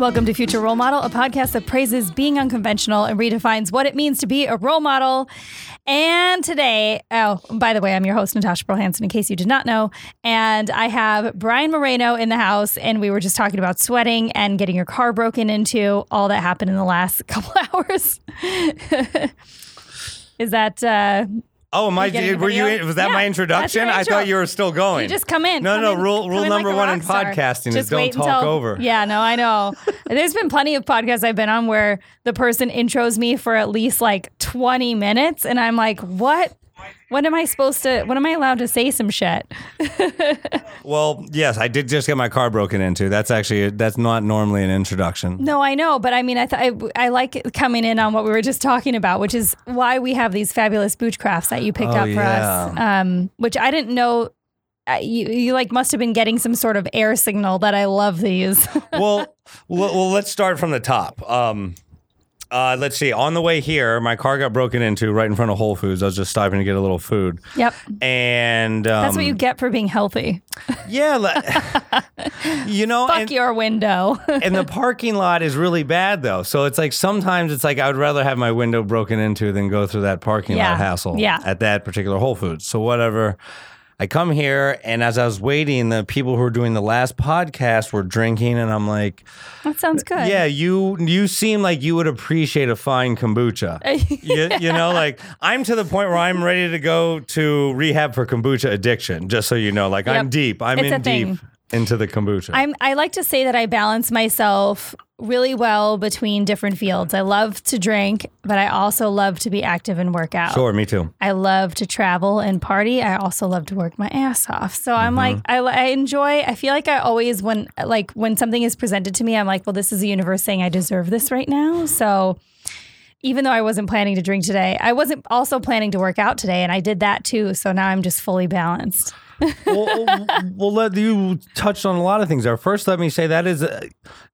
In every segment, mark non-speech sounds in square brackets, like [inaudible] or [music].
Welcome to Future Role Model, a podcast that praises being unconventional and redefines what it means to be a role model. And today, oh, by the way, I'm your host, Natasha Pearl in case you did not know. And I have Brian Moreno in the house, and we were just talking about sweating and getting your car broken into, all that happened in the last [laughs] couple hours. [laughs] Is that uh, Oh, am I? You getting Were you? video? Was that Yeah, my introduction? I thought you were still going. You just come in. No, come no. in- Rule rule number like one in podcasting is don't talk until- over. Yeah, no, I know. [laughs] There's been plenty of podcasts I've been on where the person intros me for at least like 20 minutes, and I'm like, what? When am I supposed to? When am I allowed to say some shit? [laughs] Well, yes, I did just get my car broken into. That's actually that's not normally an introduction. No, I know, but I mean, I th- I, I like coming in on what we were just talking about, which is why we have these fabulous Boochcrafts that you picked Oh, up for us. Um, which I didn't know. Uh, you, you like must have been getting some sort of air signal that I love these. [laughs] well, well, well, let's start from the top. Um, uh, let's see. On the way here, my car got broken into right in front of Whole Foods. I was just stopping to get a little food, yep, and um, that's what you get for being healthy. Yeah, [laughs] you know, Fuck and, your window. [laughs] and the parking lot is really bad though. So it's like sometimes it's like I would rather have my window broken into than go through that parking Yeah. lot hassle Yeah. at that particular Whole Foods. So whatever. I come here and as I was waiting, the people who were doing the last podcast were drinking and I'm like, that sounds good. yeah, you you seem like you would appreciate a fine kombucha. [laughs] you, you know, like I'm to the point where I'm ready to go to rehab for kombucha addiction, just so you know. Like I'm deep. I'm It's in deep. thing. Into the kombucha. I'm. I like to say that I balance myself really well between different fields. I love to drink, but I also love to be active and work out. sure, me too. I love to travel and party. I also love to work my ass off. So I'm Mm-hmm. like, I, I enjoy. I feel like I always when like when something is presented to me, I'm like, well, this is the universe saying I deserve this right now. So even though I wasn't planning to drink today, I wasn't also planning to work out today, and I did that too. So now I'm just fully balanced. Well, well, let you touched on a lot of things there. First, let me say that is uh,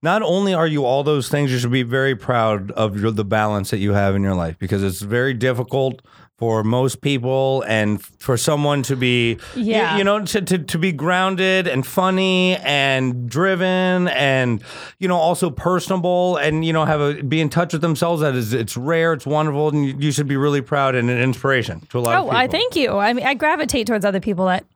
not only are you all those things, you should be very proud of your, the balance that you have in your life because it's very difficult for most people and for someone to be Yeah. you, know to, to, to be grounded and funny and driven and you know also personable and you know have a be in touch with themselves that is it's rare it's wonderful and you, you should be really proud and an inspiration to a lot of Oh, people I thank you. I mean, I gravitate towards other people that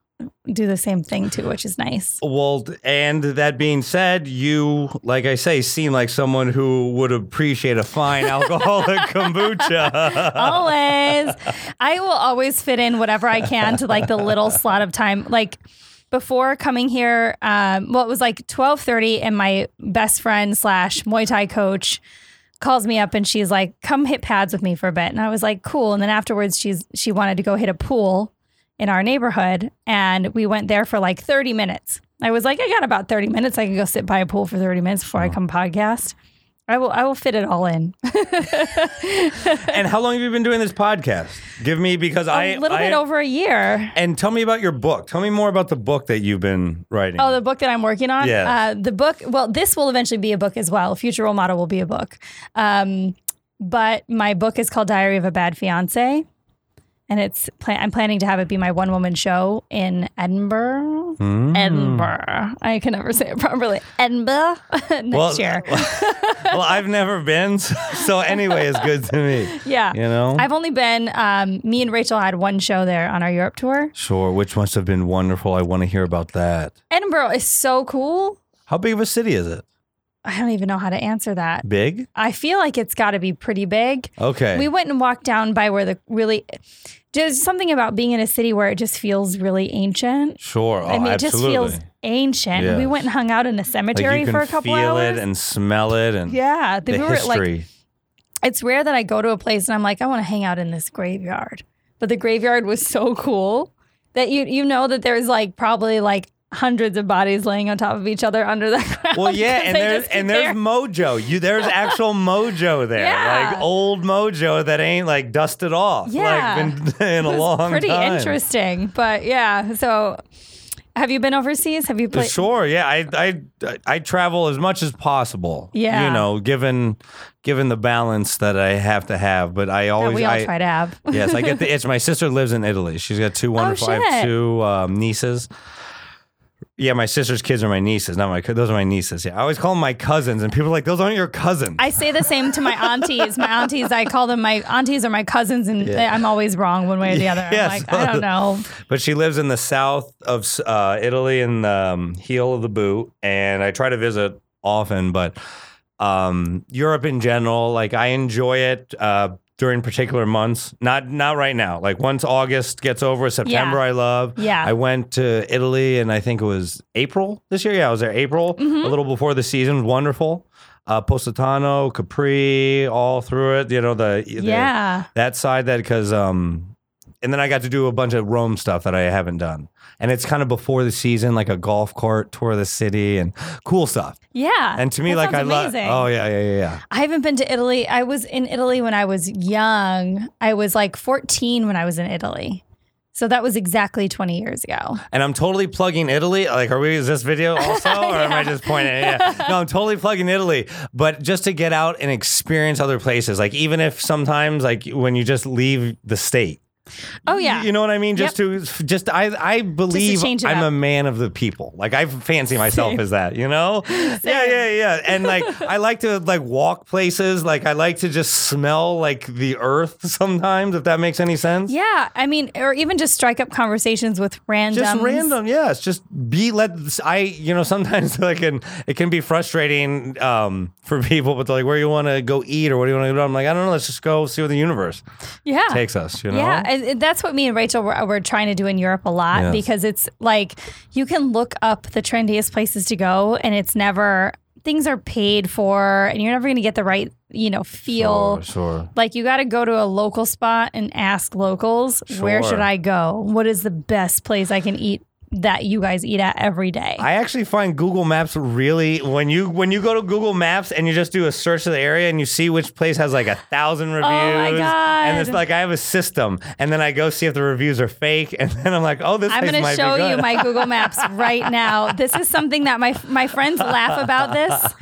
do the same thing too, which is nice. Well, and that being said, you, like I say, seem like someone who would appreciate a fine [laughs] alcoholic kombucha. always. I will always fit in whatever I can to like the little slot of time. Like before coming here, um, well, it was like twelve thirty, and my best friend slash Muay Thai coach calls me up and she's like, "Come hit pads with me for a bit." And I was like, "Cool." And then afterwards, she's she wanted to go hit a pool in our neighborhood, and we went there for like thirty minutes. I was like, I got about thirty minutes. I can go sit by a pool for thirty minutes before I come podcast. I will. I will fit it all in. [laughs] and how long have you been doing this podcast? Give me because I a little I- bit over a year. And tell me about your book. Tell me more about the book that you've been writing. Oh, the book that I'm working on. Yeah. Uh, the book. Well, this will eventually be a book as well. Future role model will be a book. Um, but my book is called Diary of a Bad Fiance, and it's pla- I'm planning to have it be my one woman show in Edinburgh. Mm. Edinburgh. I can never say it properly. Edinburgh [laughs] next Well, year. [laughs] well, I've never been, so anyway, it's good to me. [laughs] Yeah. You know? I've only been, um, me and Rachel had one show there on our Europe tour. Sure, which must have been wonderful. I want to hear about that. Edinburgh is so cool. How big of a city is it? I don't even know how to answer that. Big? I feel like it's got to be pretty big. Okay. We went and walked down by where the really, there's something about being in a city where it just feels really ancient. sure. Oh, I mean, it absolutely. just feels ancient. Yes. We went and hung out in a cemetery can for a couple feel hours. it and smell it and yeah, the we were like history. it's rare that I go to a place and I'm like, I want to hang out in this graveyard. But the graveyard was so cool that you you know that there's like probably like hundreds of bodies laying on top of each other under the [laughs] ground. well, yeah, and there's and there's there. mojo. You there's actual [laughs] mojo there, Yeah. like old mojo that ain't like dusted off. Yeah. like been [laughs] in a long pretty time. interesting. But yeah, so have you been overseas? Have you played? Sure, yeah. I, I I travel as much as possible. Yeah. you know, given given the balance that I have to have, but I That always we all I, try to have. yes, I get the itch. My sister lives in Italy. She's got two wonderful. I have Oh, two um, nieces. Yeah, my sister's kids are my nieces, not my. Those are my nieces. Yeah, I always call them my cousins, and people are like, "Those aren't your cousins." I say the same to my [laughs] aunties. My aunties, I call them my aunties or my cousins, and I'm always wrong one way or the other. I'm Yes. like, I don't know. [laughs] but she lives in the south of uh, Italy in the um, heel of the boot, and I try to visit often. But um, Europe in general, like I enjoy it uh, during particular months. Not not right now. Like once August gets over, September Yeah. I love. Yeah. I went to Italy, and I think it was April this year. Yeah, I was there April, Mm-hmm. a little before the season. Wonderful. Uh, Positano, Capri, all through it. You know the, the Yeah. that side that because um and then I got to do a bunch of Rome stuff that I haven't done. And it's kind of before the season, like a golf cart tour of the city and cool stuff. Yeah. And to me, like I love. Oh yeah, yeah, yeah, yeah. I haven't been to Italy. I was in Italy when I was young. I was like 14 when I was in Italy. So that was exactly 20 years ago. And I'm totally plugging Italy. Like, are we? Is this video [laughs] also, or am I just pointing? Yeah. No, I'm totally plugging Italy, but just to get out and experience other places. Like, even if sometimes, like, when you just leave the state. Oh, yeah. You know what I mean? Just to just I I believe I'm up. a man of the people. Like I fancy myself Same. as that, you know? [laughs] Yeah, yeah, yeah. And like I like to like walk places. Like I like to just smell like the earth [laughs] sometimes, if that makes any sense. Yeah. I mean, or even just strike up conversations with random. Just random, yes. Just be let. I, you know, sometimes [laughs] like it can be frustrating um, for people, but like, where do you want to go eat or what do you want to do? I'm like, I don't know. Let's just go see where the universe Yeah. takes us. You know? Yeah, and that's what me and Rachel were, were trying to do in Europe a lot Yes. because it's like you can look up the trendiest places to go, and it's never things are paid for, and you're never going to get the right you know feel. Sure, sure. Like you got to go to a local spot and ask locals, where should I go? What is the best place I can eat that you guys eat at every day? I actually find Google Maps really when you when you go to Google Maps and you just do a search of the area and you see which place has like a thousand reviews. [laughs] Oh my God. And it's like I have a system, and then I go see if the reviews are fake, [laughs] and then I'm like, oh, this. I'm going to show you my Google [laughs] Maps right now. This is something that my my friends laugh about this,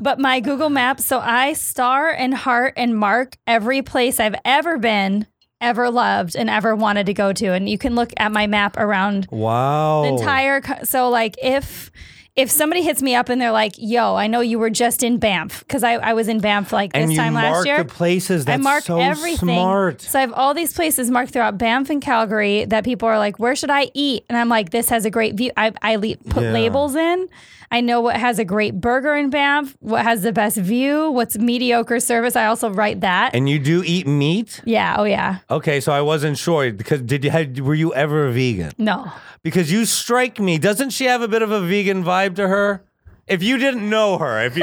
but my Google Maps. So I star and heart and mark every place I've ever been, ever loved, and ever wanted to go to. And you can look at my map around Wow. the entire. co- So like if. If somebody hits me up and they're like, "Yo, I know you were just in Banff because I, I was in Banff like this and you time mark last year." the places. That's I mark so everything. smart. So I have all these places marked throughout Banff and Calgary that people are like, "Where should I eat?" And I'm like, "This has a great view." I I le- put Yeah. labels in. I know what has a great burger in Banff, what has the best view, what's mediocre service. I also write that. And you do eat meat? yeah. Oh yeah. Okay, so I wasn't sure because did you had, were you ever a vegan? No. Because you strike me. Doesn't she have a bit of a vegan vibe to her? If you didn't know her, if you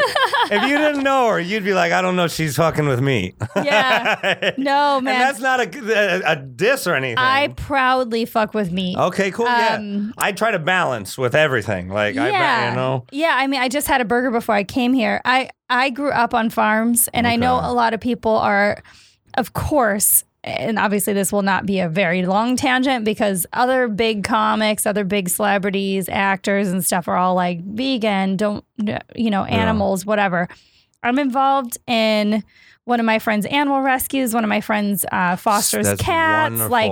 if you didn't know her, you'd be like, I don't know, she's fucking with me. Yeah. [laughs] no man. and that's not a, a, a diss or anything. I proudly fuck with meat. okay, cool. yeah, Um, I try to balance with everything. Like I, yeah. you know, Yeah, I mean, I just had a burger before I came here. I I grew up on farms, and I know Okay. a lot of people are, of course. And obviously, this will not be a very long tangent because other big comics, other big celebrities, actors, and stuff are all like vegan, don't, you know, animals, whatever. I'm involved in one of my friends animal rescues. One of my friends uh, fosters That's cats. wonderful. Like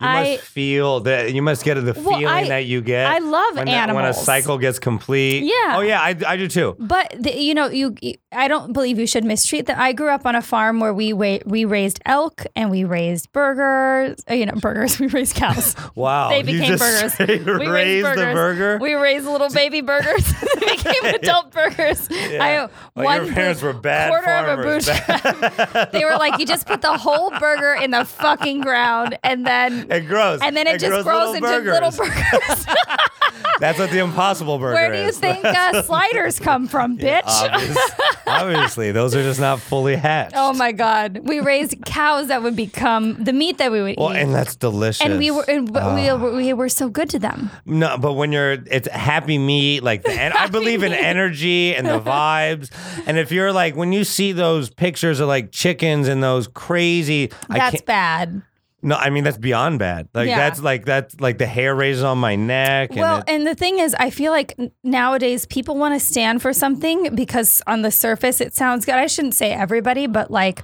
you I- must feel that. You must get the Well, feeling I- that you get. I love when that- when a cycle gets complete. Yeah. Oh yeah, I, I do too. But the, you know, you, I don't believe you should mistreat them. I grew up on a farm where we wa- we raised elk and we raised burgers. uh, You know, burgers. [laughs] We raised cows. Wow. They became burgers. [laughs] We raised a burger. We raised little baby burgers. [laughs] they became adult burgers. I Well, one your parents were bad quarter farmers. of a. [laughs] they were like, you just put the whole burger in the fucking ground, and then it grows. and then it, just grows, into burgers. little burgers. [laughs] That's what the impossible burger Where do you is. think uh, [laughs] sliders come from, bitch? Obvious- obviously, those are just not fully hatched. Oh my god, we raised cows that would become the meat that we would eat. Well, eat. and that's delicious. and we were and but we, Ah. were we were so good to them. No, but when you're, it's happy meat, like the, and I believe in energy and the vibes. And if you're like, when you see those pictures of like chickens and those crazy, I That's bad. no, I mean, that's beyond bad. Like, Yeah. that's like, that's like the hair raises on my neck. And Well, it- and the thing is, I feel like nowadays people want to stand for something because on the surface it sounds good. I shouldn't say everybody, but like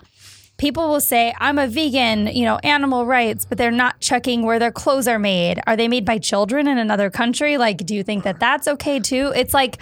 people will say, I'm a vegan, you know, animal rights, but they're not checking where their clothes are made. Are they made by children in another country? Like, do you think that that's okay too? It's like,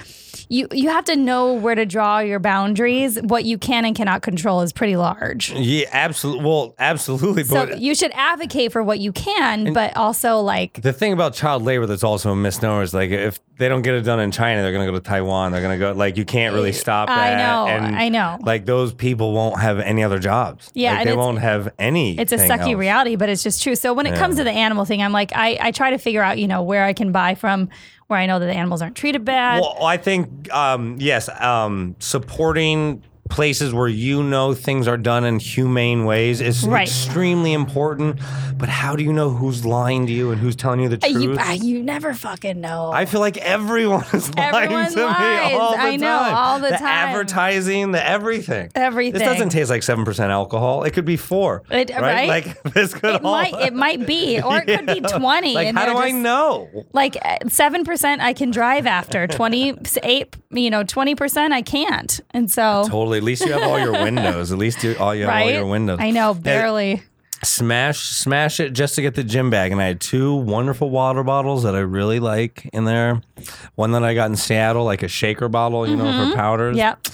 you, you have to know where to draw your boundaries. What you can and cannot control is pretty large. yeah, absolutely. Well, absolutely. So But you should advocate for what you can, but also like the thing about child labor that's also a misnomer is like, if they don't get it done in China, they're going to go to Taiwan. They're going to go, like, you can't really stop that. I know, And, I know. Like, those people won't have any other jobs. Yeah, Like, they won't have any. it's a sucky reality, but it's just true. So when it comes to the animal thing, I'm like, I, I try to figure out, you know, where I can buy from where I know that the animals aren't treated bad. Well, I think um, yes, um, supporting places where you know things are done in humane ways is Right. extremely important. But how do you know who's lying to you and who's telling you the Uh, truth? you, uh, you never fucking know. I feel like everyone is [laughs] lying Everyone to lies. me all the I know, time. all the time. advertising, the everything. Everything. This doesn't taste like seven percent alcohol. It could be four. It- right? Like [laughs] this could it all. might it might be, or it could be [laughs] twenty. Like how do I know? Like seven percent, I can drive after twenty eight. You know, twenty percent, I can't. And so, Totally. At least you have all your [laughs] windows. At least you all you have all right? your windows. I know, barely. smash smash it just to get the gym bag and i had two wonderful water bottles that i really like in there one that i got in seattle like a shaker bottle you know for mm-hmm. powders Yep.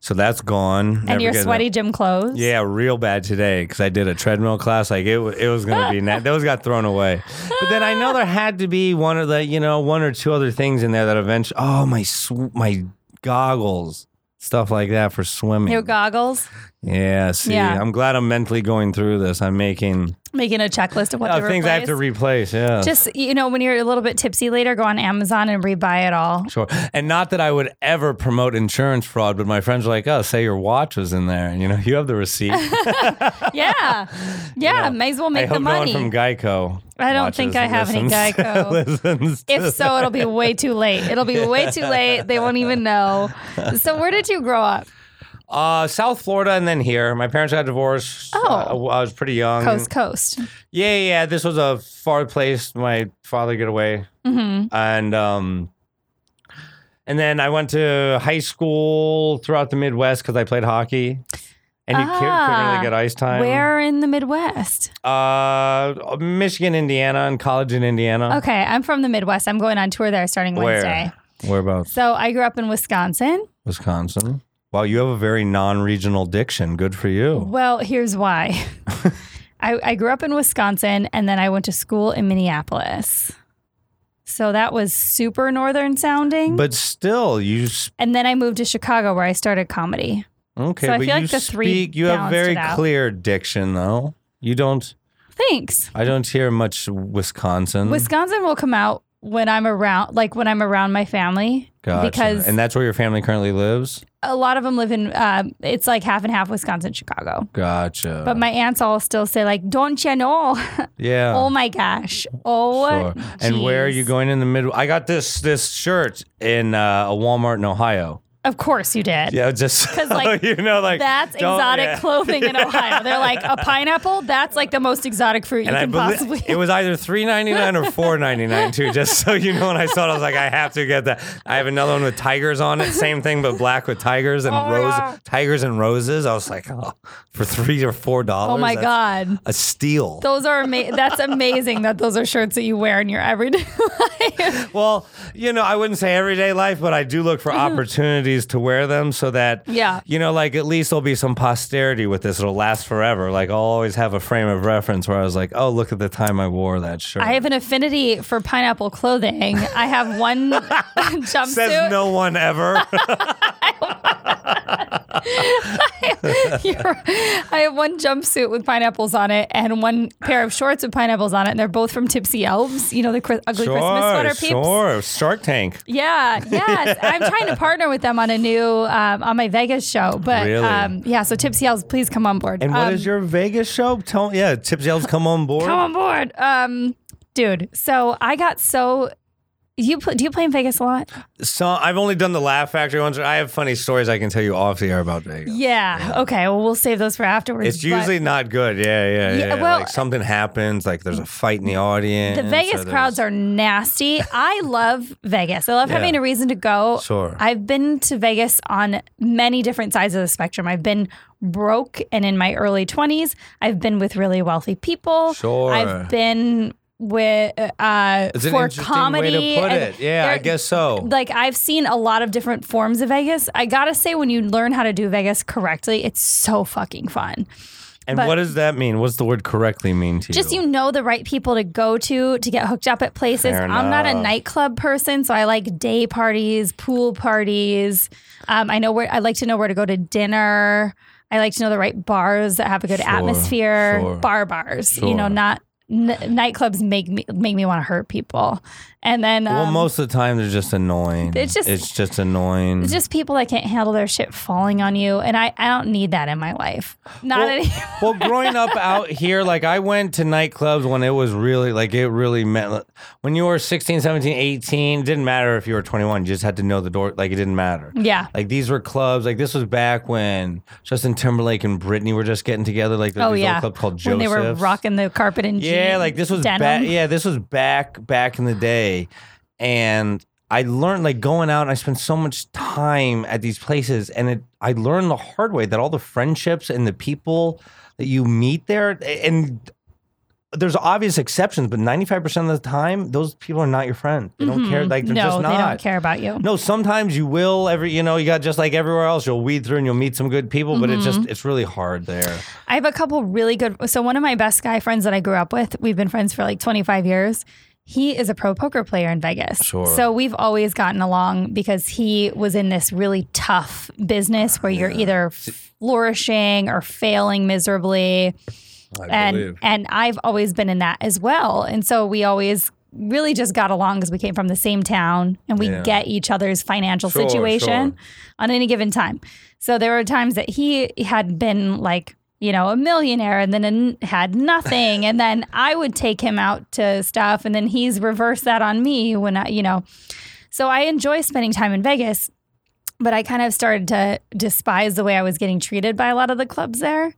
so that's gone Never And your sweaty that- gym clothes. yeah real bad today because i did a treadmill class like it, it was gonna be na- [laughs] those got thrown away but then i know there had to be one of the you know one or two other things in there that eventually oh my sw- my goggles stuff like that for swimming Your goggles. Yeah see Yeah. i'm glad i'm mentally going through this i'm making Making a checklist of what things replace. i have to replace yeah Just you know, when you're a little bit tipsy later, go on Amazon and rebuy it all. Sure. And not that I would ever promote insurance fraud, but my friends are like, oh, say your watch was in there. and You know, you have the receipt. [laughs] [laughs] Yeah, yeah. May as well I make the hope no money. from Geico. I don't think I have any listens- Geico. [laughs] listens if so, it'll be way too late. It'll be way too late. They won't even know. So, where did you grow up? Uh, South Florida and then here. My parents got divorced. Oh. Uh, I was pretty young. Coast, coast. Yeah, yeah. This was a far place. My father get away, hmm and um, and then I went to high school throughout the Midwest because I played hockey, and you couldn't- couldn't Ah. really get ice time. Where in the Midwest? Uh, Michigan, Indiana, and college in Indiana. Okay, I'm from the Midwest. I'm going on tour there starting Wednesday. Where? Wednesday. Whereabouts? So I grew up in Wisconsin. Wisconsin. Wow, you have a very non-regional diction. Good for you. Well, here's why. [laughs] I, I grew up in Wisconsin and then I went to school in Minneapolis. So that was super northern sounding. But still, you s- and then I moved to Chicago where I started comedy. okay. So I but feel you like the three speak. You have very clear diction, though. You don't. Thanks. I don't hear much Wisconsin. Wisconsin will come out when I'm around, like when I'm around my family. Gotcha. Because and that's where your family currently lives. A lot of them live in, uh, it's like half and half Wisconsin, Chicago. Gotcha. But my aunts all still say, like, don't you know? [laughs] yeah. oh my gosh. Oh, Sure. And where are you going in the middle? I got this this shirt in uh, a Walmart in Ohio. Of course you did. Yeah, just 'Cause, so [laughs] like, you know, like That's exotic yeah. clothing in [laughs] Ohio. They're like a pineapple. That's like the most exotic fruit you And I can believe possibly. it was either three ninety nine or [laughs] four ninety nine too. Just so you know, when I saw it, I was like, I have to get that. I have another one with tigers on it, same thing but black with tigers and Oh rose, tigers and roses. I was like, oh, for three or four dollars. oh my god. a steal. Those are ama- That's amazing that those are shirts that you wear in your everyday life. Well, you know, I wouldn't say everyday life, but I do look for opportunities to wear them so that, Yeah. you know, like at least there'll be some posterity with this. It'll last forever. Like I'll always have a frame of reference where I was like, oh, look at the time I wore that shirt. I have an affinity for pineapple clothing. I have one [laughs] [laughs] jumpsuit. Says no one ever. [laughs] [laughs] I have one jumpsuit with pineapples on it and one pair of shorts with pineapples on it, and they're both from Tipsy Elves. You know the Chris- ugly Christmas sweater peeps. sure. Shark Tank. Yeah, yes. I'm trying to partner with them on a new um, on my Vegas show, but Really? um, yeah. So Tipsy Elves, please come on board. And what um, is your Vegas show? Tell yeah, Tipsy Elves come on board. come on board, um, dude? So I got so. You do you play in Vegas a lot? So I've only done the Laugh Factory ones. I have funny stories I can tell you off the air about Vegas. Yeah. Okay. Well, we'll save those for afterwards. It's but- usually not good. Yeah, yeah, Yeah, yeah. well- like something happens, like there's a fight in the audience. The Vegas crowds are nasty. I love Vegas. I love Yeah. having a reason to go. Sure. I've been to Vegas on many different sides of the spectrum. I've been broke and in my early 20s. I've been with really wealthy people. Sure. I've been with uh an for comedy. way to put and it. Yeah, I guess so. Like I've seen a lot of different forms of Vegas. I got to say when you learn how to do Vegas correctly, it's so fucking fun. And but- what does that mean? What's the word correctly mean to you? just you? know the right people to go to to get hooked up at places. Fair I'm not a nightclub person, so I like day parties, pool parties. Um, I know where I like to know where to go to dinner. I like to know the right bars that have a good Sure, atmosphere. sure. Bar bars, you know, not n- nightclubs make me make me want to hurt people. And then um, well, most of the time they're just annoying. It's just- it's just annoying. it's just people that can't handle their shit falling on you, and I, I don't need that in my life. Not well, any. [laughs] well, growing up out here, like I went to nightclubs when it was really like it really meant when you were 16, 17, 18, it didn't matter if you were 21, you just had to know the door like it didn't matter. yeah. Like these were clubs, like this was back when Justin Timberlake and Britney were just getting together, like Oh yeah. old clubs called Joseph's. when they were rocking the carpet and Yeah, like this was back. Yeah, this was back back in the day, and I learned like going out. and I spent so much time at these places, and it. I learned the hard way that all the friendships and the people that you meet there, and there's obvious exceptions, but 95 percent of the time, those people are not your friend. They don't care. Like they're Mm-hmm. no, just not. they don't care about you. No, sometimes you will. Every you know, you got just like everywhere else. You'll weed through and you'll meet some good people, but it's Mm-hmm. just it's really hard there. I have a couple really good. So one of my best guy friends that I grew up with, we've been friends for like 25 years. He is a pro poker player in Vegas. Sure. So we've always gotten along because he was in this really tough business where you're either flourishing or failing miserably. and and I've always been in that as well. And so we always really just got along because we came from the same town and we Yeah. get each other's financial Sure, situation sure. on any given time. So there were times that he had been like, you know, a millionaire and then had nothing. [laughs] and then I would take him out to stuff and then he's reversed that on me when I, you know. So I enjoy spending time in Vegas, but I kind of started to despise the way I was getting treated by a lot of the clubs there.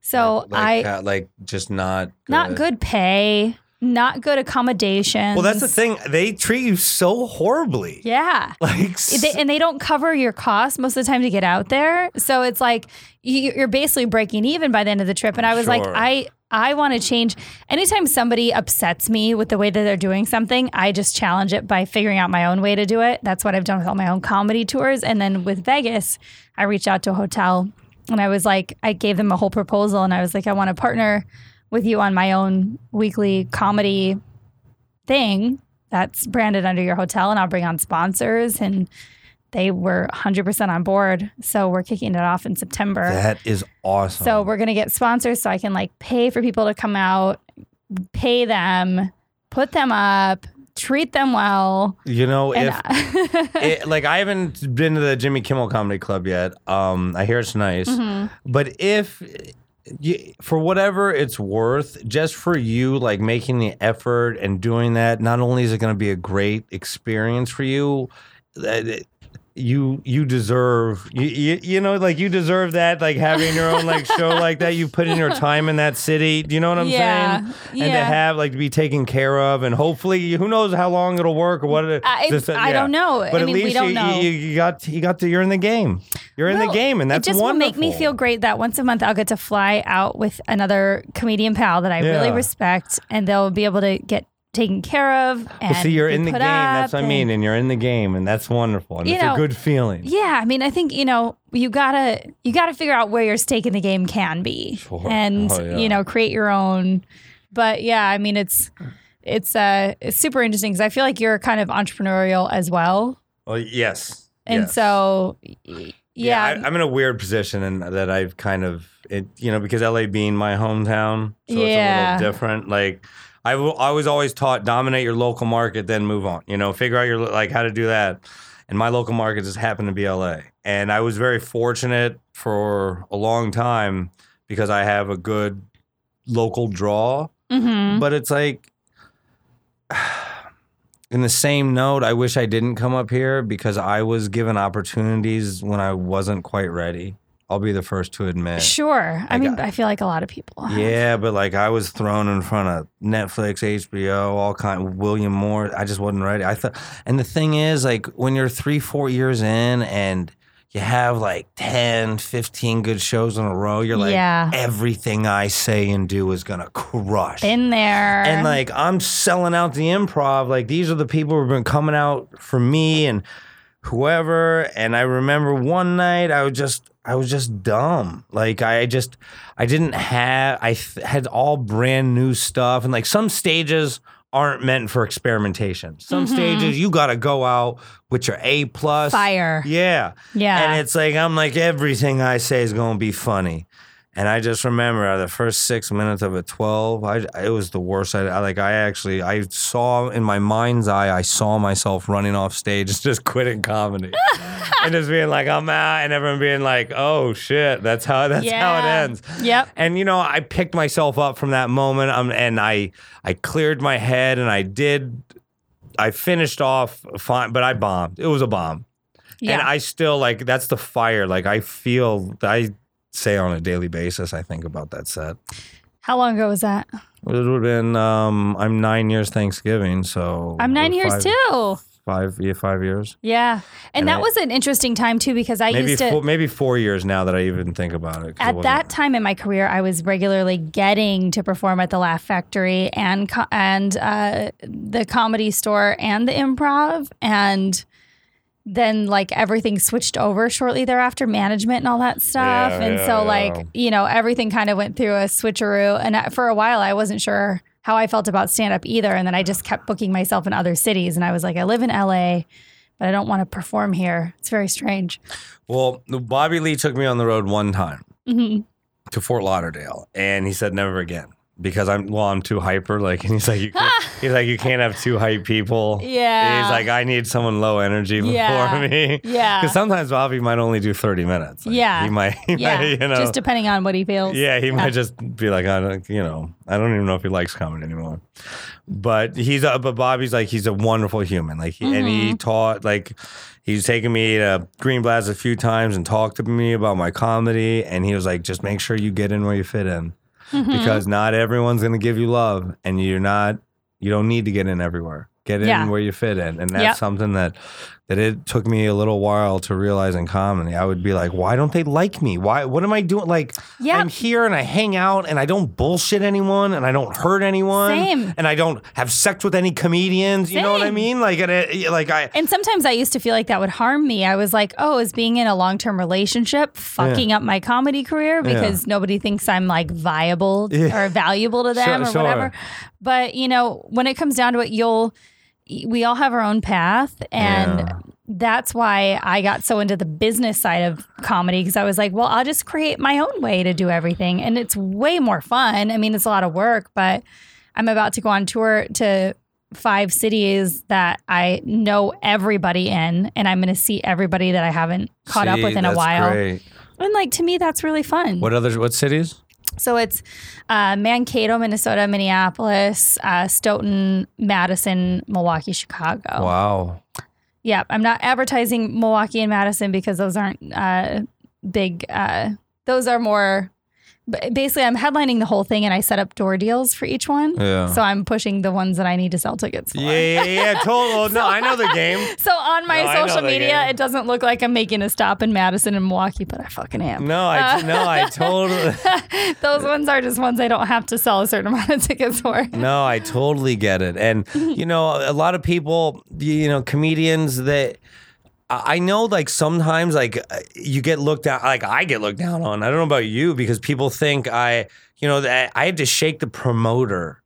So I like, uh, like just not not good pay, not good accommodations. Well, that's the thing. They treat you so horribly. Yeah. Like They, and they don't cover your costs most of the time to get out there. So it's like you, you're basically breaking even by the end of the trip. And I was like, I I want to change. Anytime somebody upsets me with the way that they're doing something, I just challenge it by figuring out my own way to do it. That's what I've done with all my own comedy tours. And then with Vegas, I reached out to a hotel and I was like, I gave them a whole proposal and I was like, I want to partner with you on my own weekly comedy thing that's branded under your hotel and I'll bring on sponsors and they were 100% on board. So we're kicking it off in September. that is awesome. so we're going to get sponsors so I can like pay for people to come out, pay them, put them up, treat them well. you know, if [laughs] it, like I haven't been to the Jimmy Kimmel Comedy Club yet. Um, I hear it's nice, Mm-hmm. but if for whatever it's worth, just for you, like making the effort and doing that, not only is it going to be a great experience for you, you you deserve you, you you know like you deserve that like having your own like show [laughs] like that. You put in your time in that city. Do you know what i'm Yeah, saying? And to have like to be taken care of and hopefully who knows how long it'll work or what it, I- just, uh, I don't know. but I at mean, we least don't you, know. You, you got you got to you're in the game. You're in the game and that's it just will make me feel great that once a month I'll get to fly out with another comedian pal that I really respect, and they'll be able to get taken care of. And well, see you're in the game that's what i mean and- you're in the game and that's wonderful and You it's know, a good feeling Yeah, I mean, I think you know you gotta you gotta figure out where your stake in the game can be, Sure. and Oh, yeah. you know create your own. But yeah, I mean, it's it's uh it's super interesting because I feel like you're kind of entrepreneurial as well, well yes and yes. so y- yeah, I, I'm in a weird position and that I've kind of it, you know, because LA being my hometown, so Yeah. it's a little different. Like I, was always taught dominate your local market, then move on. You know, figure out your like how to do that. And my local market just happened to be LA, and I was very fortunate for a long time because I have a good local draw. hmm But it's like. [sighs] In the same note, I wish I didn't come up here because I was given opportunities when I wasn't quite ready. I'll be the first to admit. sure. I I mean, got- I feel like a lot of people. have. Yeah, but like I was thrown in front of Netflix, HBO, all kind of William Morris. I just wasn't ready. I thought and the thing is like when you're 3 4 years in and you have like 10, 15 good shows in a row, you're like Yeah. everything I say and do is going to crush. In there. And like I'm selling out the improv. Like these are the people who've been coming out for me and whoever. And I remember one night I was just I was just dumb. Like I just I didn't have I th- had all brand new stuff and like some stages aren't meant for experimentation. Some mm-hmm. stages you got to go out with your A plus Fire. Yeah. Yeah. And it's like I'm like everything I say is to be funny. And I just remember the first six minutes of a twelve, I it was the worst. I, I like I actually I saw in my mind's eye, I saw myself running off stage [laughs] just quitting comedy, and just being like I'm out, and everyone being like, oh shit, that's how that's how it ends. Yep. And you know, I picked myself up from that moment, um, and I I cleared my head, and I did. I finished off fine, but I bombed. It was a bomb. Yeah. And I still like that's the fire. Like I feel I say on a daily basis. I think about that set. How long ago was that? It would have been. Um, I'm nine years Thanksgiving, so I'm nine five- years too. Five, yeah, five years. Yeah. And, And that I- was an interesting time too because I Maybe used to four, maybe four years now that I even think about it at wasn't- that time in my career, I was regularly getting to perform at the Laugh Factory and and uh, the Comedy Store and the Improv, and then like everything switched over shortly thereafter, management and all that stuff, Yeah, and yeah, so yeah. like you know everything kind of went through a switcheroo, and for a while I wasn't sure how I felt about stand up either, and then I just kept booking myself in other cities, and I was like, I live in LA. But I don't want to perform here. It's very strange. Well, Bobby Lee took me on the road one time hmm to Fort Lauderdale, and he said never again because I'm well, I'm too hyper. Like, [laughs] and he's like, you can't, [laughs] he's like, you can't have two hype people. Yeah. he's like, I need someone low energy before Yeah. [laughs] me. Yeah. because sometimes Bobby might only do 30 minutes. Like, Yeah. he might, he Yeah, might, you know, just depending on what he feels. yeah, he might just be like, I don't, you know, I don't even know if he likes comedy anymore. But he's, a, but Bobby's like, he's a wonderful human. Like, he, and Mm-hmm. he taught, like, he's taken me to Greenblatt a few times and talked to me about my comedy. And he was like, just make sure you get in where you fit in, Mm-hmm. because not everyone's gonna give you love, and you're not, you don't need to get in everywhere. Get in Yeah. where you fit in, and that's Yep. something that that it took me a little while to realize in comedy. I would be like, why don't they like me? Why? What am I doing? Like, Yep. I'm here and I hang out and I don't bullshit anyone and I don't hurt anyone. Same. And I don't have sex with any comedians. You know what I mean? Like, and it, like I. And sometimes I used to feel like that would harm me. I was like, oh, is being in a long term relationship fucking up my comedy career because nobody thinks I'm like viable Yeah. or valuable to [laughs] them Sure, or sure. whatever. But, you know, when it comes down to it, you'll, we all have our own path. And Yeah. that's why I got so into the business side of comedy because I was like, well, I'll just create my own way to do everything. And it's way more fun. I mean, it's a lot of work, but I'm about to go on tour to five cities that I know everybody in, and I'm going to see everybody that I haven't caught up with in a while. Great. And like to me, that's really fun. What other? What cities? So it's uh, Mankato, Minnesota, Minneapolis, uh, Stoughton, Madison, Milwaukee, Chicago. Wow. Yeah, I'm not advertising Milwaukee and Madison because those aren't uh, big. Uh, those are more. Basically, I'm headlining the whole thing, and I set up door deals for each one. Yeah. So I'm pushing the ones that I need to sell tickets for. Yeah, yeah, yeah. Total. [laughs] No, I know the [laughs] game. So on my No, social media, it doesn't look like I'm making a stop in Madison and Milwaukee, but I fucking am. No, I uh, no, I [laughs] totally. Those ones are just ones I don't have to sell a certain amount of tickets for. No, I totally get it. And you know, a lot of people, you know, comedians that I know like sometimes like uh, you get looked at like I get looked down on. I don't know about you because people think I, you know, that I had to shake the promoter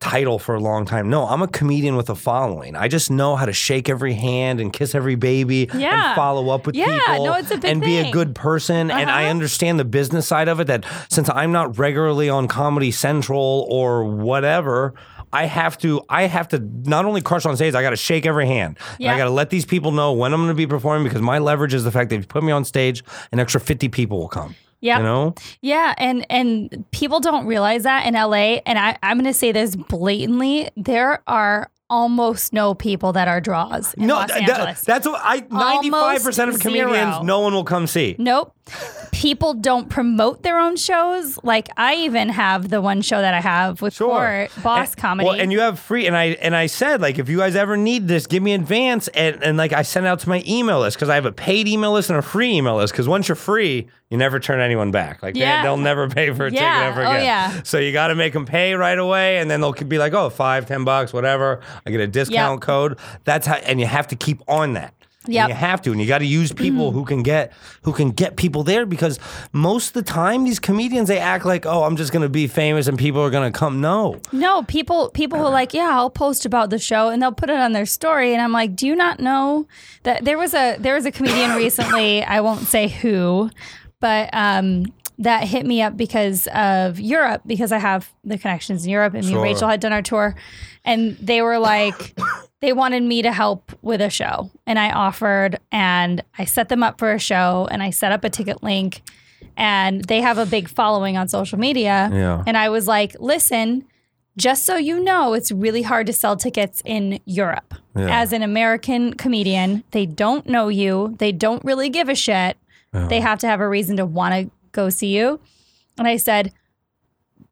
title for a long time. No, I'm a comedian with a following. I just know how to shake every hand and kiss every baby Yeah. and follow up with Yeah, people no, it's a big and be a good person. And I Uh-huh. understand the business side of it that since I'm not regularly on Comedy Central or whatever, I have to I have to not only crush on stage, I got to shake every hand. And Yeah. I got to let these people know when I'm going to be performing because my leverage is the fact that if you put me on stage, an extra 50 people will come. Yeah. You know? Yeah, and and people don't realize that in LA. And I, I'm going to say this blatantly: there are almost no people that are draws in Los th- th- that's what I 95% of comedians zero. no one will come see. Nope. People don't promote their own shows. Like I even have the one show that I have with Court, Boss and, Comedy. Well, and you have free, and I and I said like if you guys ever need this, give me advance, and and like I send out to my email list because I have a paid email list and a free email list because once you're free, you never turn anyone back. Like Yeah. they, will never pay for a Yeah. ticket ever Oh, again. yeah. So you got to make them pay right away, and then they'll be like, oh, five, ten bucks, whatever. I get a discount code. That's how, and you have to keep on that. Yep. You have to, and you got to use people who can get who can get people there because most of the time these comedians they act like, oh, I'm just gonna be famous and people are gonna come. No, no, people people who are like, yeah, I'll post about the show, and they'll put it on their story, and I'm like, do you not know that there was a there was a comedian [laughs] recently, I won't say who, but um. That hit me up because of Europe, because I have the connections in Europe, and me and Sure. Rachel had done our tour, and they were like, [coughs] they wanted me to help with a show, and I offered, and I set them up for a show, and I set up a ticket link, and they have a big following on social media, Yeah. and I was like, listen, just so you know, it's really hard to sell tickets in Europe. Yeah. As an American comedian, they don't know you. They don't really give a shit. They have to have a reason to want to go see you. And I said,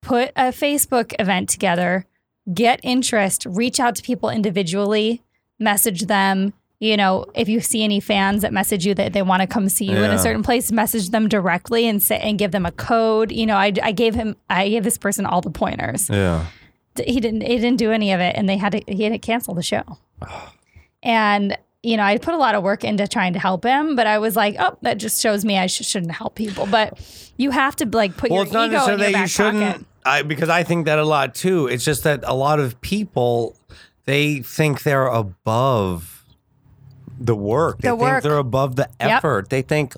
put a Facebook event together, get interest, reach out to people individually, message them. You know, if you see any fans that message you that they want to come see you in a certain place, message them directly and say and give them a code. You know, I, I gave him, I gave this person all the pointers yeah. he didn't he didn't do any of it and they had to he had to cancel the show [sighs] and you know i put a lot of work into trying to help him but i was like oh that just shows me i sh- shouldn't help people but you have to like put Well, your ego in your that you back shouldn't. pocket I, because I think that a lot too. It's just that a lot of people they think they're above the work. They The think work. they're above the Yep. effort. They think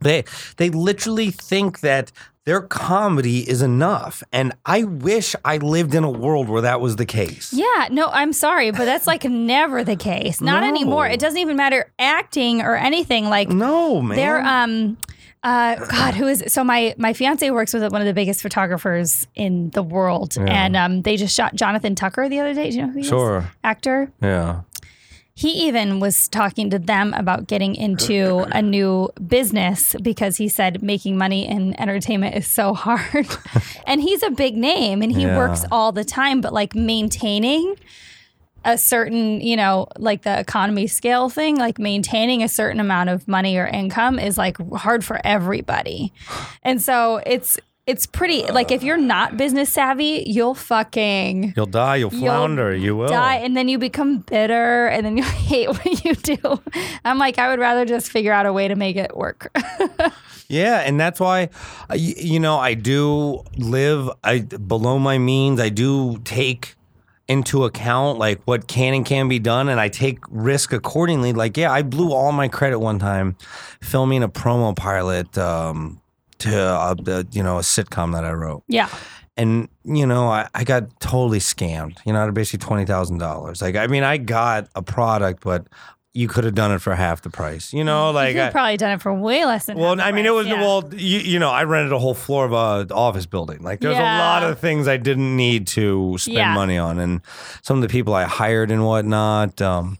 they they literally think that their comedy is enough. And I wish I lived in a world where that was the case. yeah no i'm sorry but that's like [laughs] never the case not No. anymore it doesn't even matter acting or anything like No, man. They're um uh God, who is so my my fiance works with one of the biggest photographers in the world. And um they just shot Jonathan Tucker the other day. Do you know who he is? Sure. Actor. yeah. He even was talking to them about getting into a new business because he said making money in entertainment is so hard. [laughs] and he's a big name and he Yeah. works all the time, but like maintaining a certain, you know, like the economy scale thing, like maintaining a certain amount of money or income is like hard for everybody. And so it's it's pretty like if you're not business savvy, you'll fucking You'll die, you'll You'll flounder, you will. die and then you become bitter and then you [laughs] hate what you do. I'm like I would rather just figure out a way to make it work. [laughs] Yeah, and that's why, you know, I do live I below my means. I do take into account like what can and can be done, and I take risk accordingly. Like, yeah, I blew all my credit one time filming a promo pilot um, to uh, the, you know a sitcom that I wrote, yeah. and you know I, I got totally scammed. You know, out of basically twenty thousand dollars. Like, I mean, I got a product, but you could have done it for half the price. You know, like you I- probably done it for way less than well, half the I mean, it was yeah. well, you, you know, I rented a whole floor of a office building. Like, there's Yeah. a lot of things I didn't need to spend Yeah. money on, and some of the people I hired and whatnot. Um,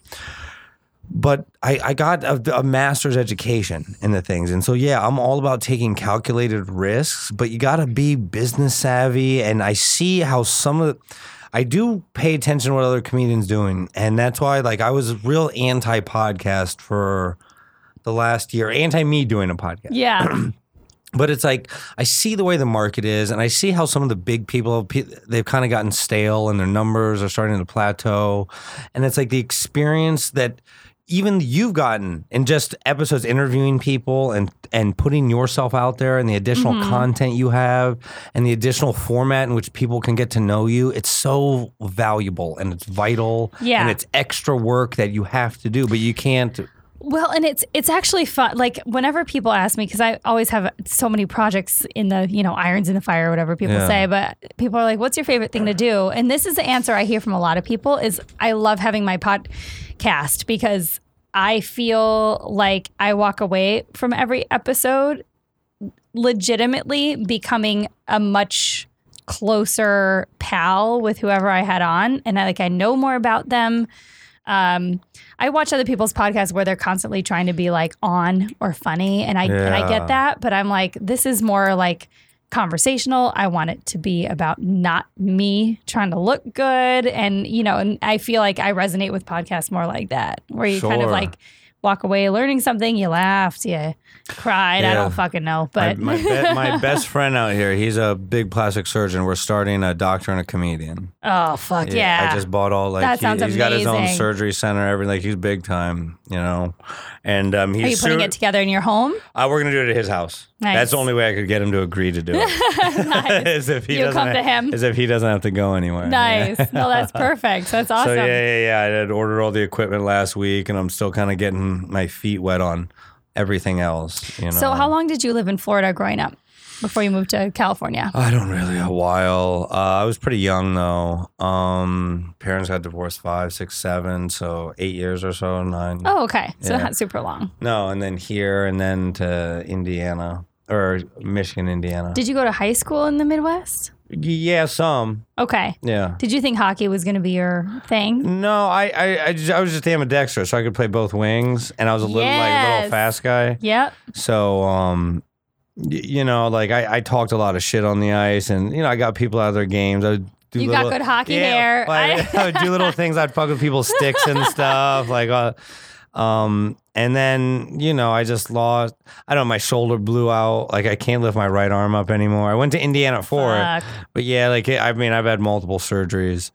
but I, I got a, a master's education in the things. And so, yeah, I'm all about taking calculated risks, but you got to be business savvy. And I see how some of the, I do pay attention to what other comedians doing. And that's why, like, I was real anti podcast for the last year, anti me doing a podcast. Yeah. [clears throat] But it's like I see the way the market is, and I see how some of the big people they've kind of gotten stale, and their numbers are starting to plateau. And it's like the experience that even you've gotten in just episodes interviewing people and and putting yourself out there, and the additional mm-hmm. content you have, and the additional format in which people can get to know you. It's so valuable and it's vital. Yeah. and it's extra work that you have to do, but you can't. Well, and it's it's actually fun. Like whenever people ask me, because I always have so many projects in the you know irons in the fire, or whatever people Yeah. say. But people are like, "What's your favorite thing to do?" And this is the answer I hear from a lot of people: is I love having my podcast because I feel like I walk away from every episode legitimately becoming a much closer pal with whoever I had on, and I like I know more about them. Um, I watch other people's podcasts where they're constantly trying to be like on or funny, and I and I get that, but I'm like, this is more like conversational. I want it to be about not me trying to look good, and you know, and I feel like I resonate with podcasts more like that, where you kind of like walk away learning something, you laughed, you cried. I don't fucking know, but my, be- my [laughs] best friend out here, he's a big plastic surgeon. We're starting a doctor and a comedian. oh fuck yeah, I just bought all like That he, sounds has got his own surgery center. Everything like he's big time, you know. And um, he's Are you putting su- it together in your home? Uh, we're gonna do it at his house. Nice. That's the only way I could get him to agree to do it. [laughs] nice. [laughs] as if he You doesn't come to him. As if he doesn't have to go anywhere. Nice. No, that's [laughs] perfect. That's awesome. So yeah, yeah, yeah. I had ordered all the equipment last week, and I'm still kind of getting my feet wet on everything else. You know. So, how long did you live in Florida growing up before you moved to California? I don't really a while. Uh, I was pretty young though. Um, parents got divorced five, six, seven, so eight years or so, nine. Oh, okay. So, Yeah. not super long. No, and then here, and then to Indiana or Michigan, Indiana. Did you go to high school in the Midwest? yeah, some. Okay. Yeah. Did you think hockey was going to be your thing? No, I, I, I, just, I was just ambidextrous, so I could play both wings, and I was a little like a little fast guy. Yep. So, um, you know, like I, I talked a lot of shit on the ice, and you know, I got people out of their games. I do You got good hockey yeah, hair. [laughs] like, I, would do little things. I'd fuck with people's sticks and [laughs] stuff, like, uh, um, and then you know, I just lost. I don't know, my shoulder blew out. Like I can't lift my right arm up anymore. I went to Indiana for Fuck. it, but yeah, like I mean, I've had multiple surgeries,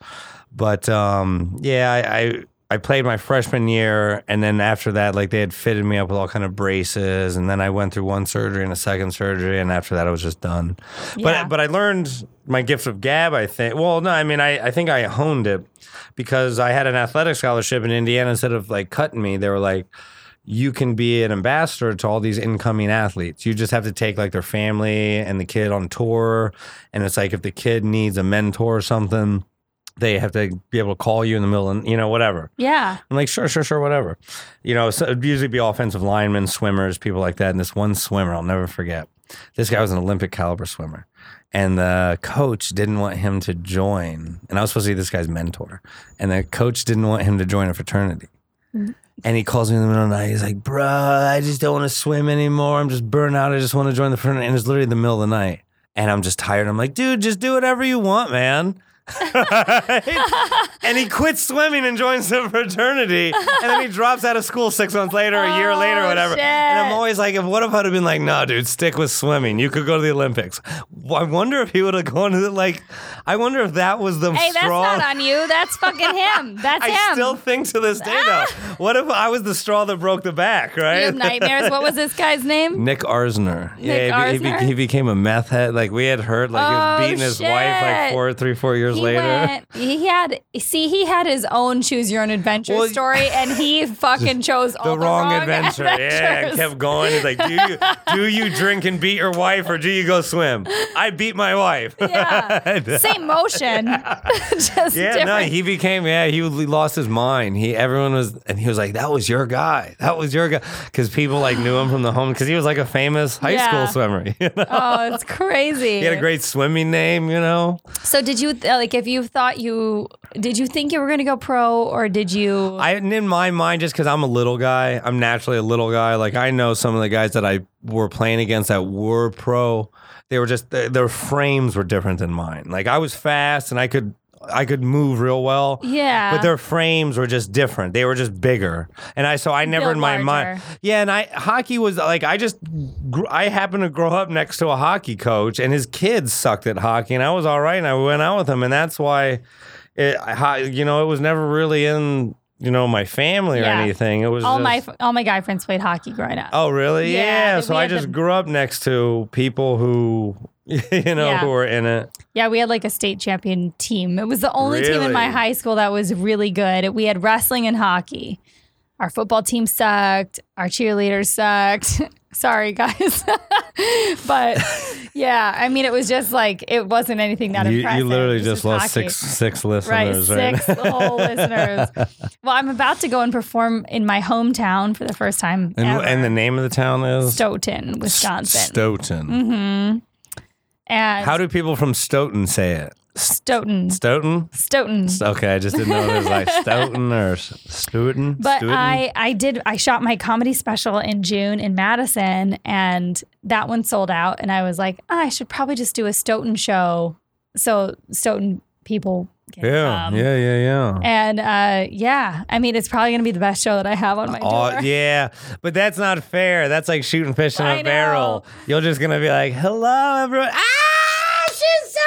but um, yeah, I. I I played my freshman year, and then after that, like they had fitted me up with all kind of braces, and then I went through one surgery and a second surgery, and after that, I was just done. Yeah. But but I learned my gift of gab. I think. Well, no, I mean, I I think I honed it because I had an athletic scholarship in Indiana. Instead of like cutting me, they were like. You can be an ambassador to all these incoming athletes. You just have to take like their family and the kid on tour. And it's like if the kid needs a mentor or something, they have to be able to call you in the middle and, you know, whatever. Yeah. I'm like, sure, sure, sure, whatever. You know, so it'd usually be offensive linemen, swimmers, people like that. And this one swimmer, I'll never forget. This guy was an Olympic caliber swimmer. And the coach didn't want him to join. And I was supposed to be this guy's mentor. And the coach didn't want him to join a fraternity. Mm-hmm. And he calls me in the middle of the night. He's like, bruh, I just don't want to swim anymore. I'm just burnt out. I just want to join the fraternity. And it's literally the middle of the night. And I'm just tired. I'm like, dude, just do whatever you want, man. 哈哈哈哈哈哈哈 and he quits swimming and joins the fraternity. And then he drops out of school six months later, a year later, Oh, whatever. And I'm always like, if what if I'd have been like, no, dude, stick with swimming. You could go to the Olympics. I wonder if he would have gone to the, like, I wonder if that was the Hey, that's not on you. That's fucking [laughs] him. That's I him. still think to this day, though, [laughs] what if I was the straw that broke the back, right? you have nightmares. What was this guy's name? [laughs] Nick Arzner. Nick yeah, he, be- he, Arzner? be- he became a meth head. Like we had heard, like he was Oh, beating his wife like four, three, four years He later. went. He had. See, he had his own choose your own adventure Well, story, and he [laughs] fucking chose all the wrong, adventure. [laughs] Yeah, and kept going. He's like, do you do you drink and beat your wife, or do you go swim? I beat my wife. Yeah. [laughs] Same motion, just Yeah, different. no, he became yeah. He, he lost his mind. He everyone was and he was like, that was your guy. That was your guy because people like knew him from the home because he was like a famous high Yeah. school swimmer. You know? oh, it's crazy. He had a great swimming name. You know. So did you like if you thought you did you think you were going to go pro or did you? I in my mind, just because I'm a little guy, I'm naturally a little guy. Like I know some of the guys that I were playing against that were pro. They were just their, their frames were different than mine. Like I was fast and I could I could move real well. Yeah. But their frames were just different. They were just bigger. And I so I never Built in my larger. mind. Yeah, and I hockey was like I just I happened to grow up next to a hockey coach and his kids sucked at hockey and I was all right and I went out with him and that's why it you know it was never really in you know my family or Yeah. anything. It was all my all my guy friends played hockey growing up. Oh really? Yeah, Yeah. we so I had just the- grew up next to people who [laughs] you know Yeah. who were in it. Yeah, we had like a state champion team. It was the only team in my Really? high school that was really good. We had wrestling and hockey. Our football team sucked. Our cheerleaders sucked. [laughs] Sorry, guys. [laughs] but yeah, I mean, it was just like, it wasn't anything that You, impressive. you literally It was just lost six six Right, listeners, right? six [laughs] whole listeners. Well, I'm about to go and perform in my hometown for the first time And, ever. and the name of the town is Stoughton, Wisconsin. Stoughton. mm-hmm. And How do people from Stoughton say it? Stoughton. Stoughton? Stoughton. Okay, I just didn't know if it was like [laughs] Stoughton or Stoughton. But Stoughton? I, I did I shot my comedy special in June in Madison and that one sold out and I was like "Ah, I should probably just do a Stoughton show so Stoughton people can yeah, yeah, yeah, yeah. And uh, yeah, I mean it's probably gonna be the best show that I have on my Oh tour. yeah, but that's not fair. That's like shooting fish in a I know. barrel. You're just gonna be like, "Hello, everyone." Ah, she's so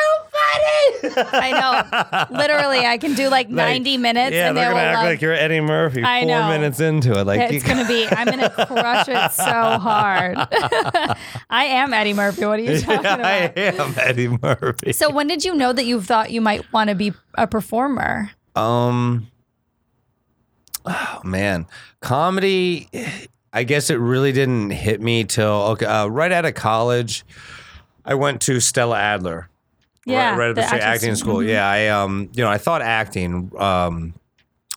funny. I know. Literally, I can do like, 90 minutes Yeah, and they they're will gonna act love like you're Eddie Murphy. I four know. minutes into it, like it's you- gonna be I'm gonna crush it so hard. [laughs] I am Eddie Murphy. What are you talking about? I am Eddie Murphy. So when did you know that you thought you might want to be a performer? Um, oh man, comedy. I guess it really didn't hit me till okay, uh, right out of college. I went to Stella Adler. Yeah, right, right at the, the state acting school. school. Yeah, I um, you know, I thought acting. Um,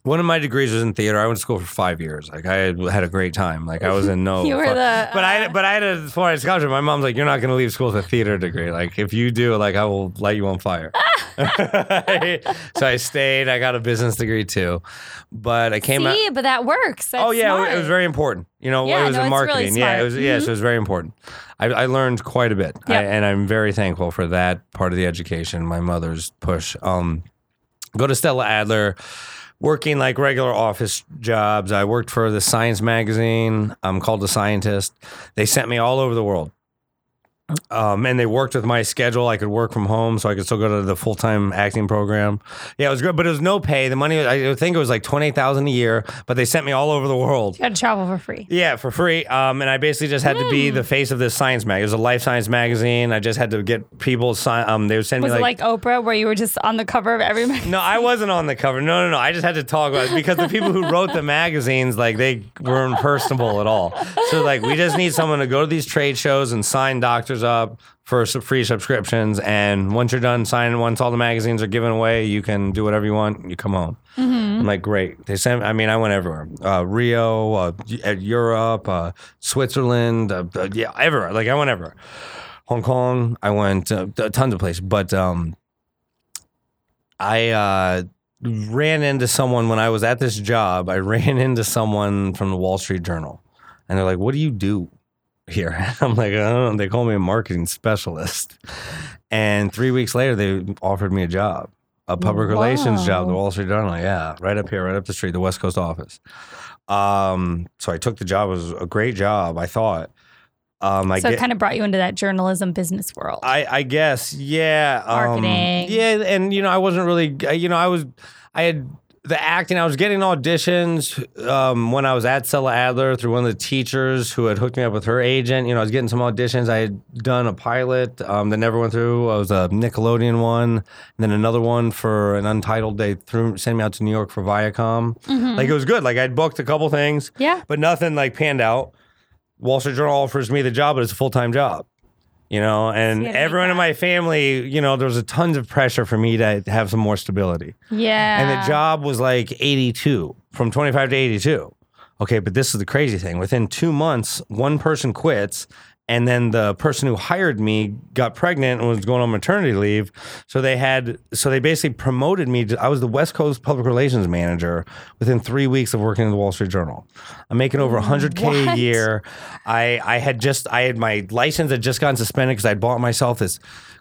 one of my degrees was in theater. I went to school for five years. Like I had, a great time. Like I was in no. [laughs] You were fun- the, But I uh, but I had a foreign scholarship. My mom's like, you're not going to leave school with a theater degree. Like if you do, like I will light you on fire. [laughs] so I stayed. I got a business degree too, but I came out. See, but that works. That's Oh yeah, smart. it was very important. You know, Yeah, it was no, in it's really marketing. yeah, it was. Yeah, so it was very important. I, I learned quite a bit, I, and I'm very thankful for that part of the education. My mother's push. Um, go to Stella Adler. Working like regular office jobs. I worked for the Science magazine. I'm called a scientist. They sent me all over the world. Um, and they worked with my schedule. I could work from home, so I could still go to the full time acting program. Yeah, it was good, but it was no pay. The money, I think it was like twenty thousand a year, but they sent me all over the world. You had to travel for free. Yeah, for free. Um, and I basically just had to Hmm. be the face of this science mag. It was a life science magazine. I just had to get people. Si- um, they would send Was me like. like Oprah, where you were just on the cover of every [laughs] magazine? no, I wasn't on the cover. No, no, no. I just had to talk about it because the people who wrote the magazines, like, they weren't personable at all. So, like, we just need someone to go to these trade shows and sign doctors up for some free subscriptions. And once you're done signing, once all the magazines are given away, you can do whatever you want. You come home. I'm like, great. They sent. I mean, I went everywhere. Uh, Rio, uh, Europe, uh, Switzerland, uh, uh, yeah, everywhere. Like I went everywhere. Hong Kong. I went uh, tons of places. But um, I uh, ran into someone when I was at this job. I [laughs] ran into someone from the Wall Street Journal, and they're like, "What do you do here?" [laughs] I'm like, "I don't know." They call me a marketing specialist. And three weeks later, they offered me a job, a public relations job, the Wall Street Journal. Yeah, right up here, right up the street, the West Coast office. Um, so I took the job. It was a great job, I thought. Um, I so get, it kind of brought you into that journalism business world. I, I guess, yeah. um, Marketing. yeah, and you know, I wasn't really, you know, I was, I had the acting. I was getting auditions um, when I was at Stella Adler through one of the teachers who had hooked me up with her agent. You know, I was getting some auditions. I had done a pilot um, that never went through. I was a Nickelodeon one, and then another one for an Untitled. They threw sent me out to New York for Viacom. Like it was good. Like I'd booked a couple things yeah. but nothing like panned out. Wall Street Journal offers me the job, but it's a full time job. You know, and you had to make everyone in my family, you know, there was a tons of pressure for me to have some more stability. Yeah. And the job was like 82, from 25 to 82. Okay, but this is the crazy thing. Within two months, one person quits And then the person who hired me got pregnant and was going on maternity leave. So they had, so they basically promoted me. To, I was the West Coast public relations manager within three weeks of working in the Wall Street Journal. I'm making over 100K a What? year. I, I had just, I had my license had just gotten suspended because I'd bought myself this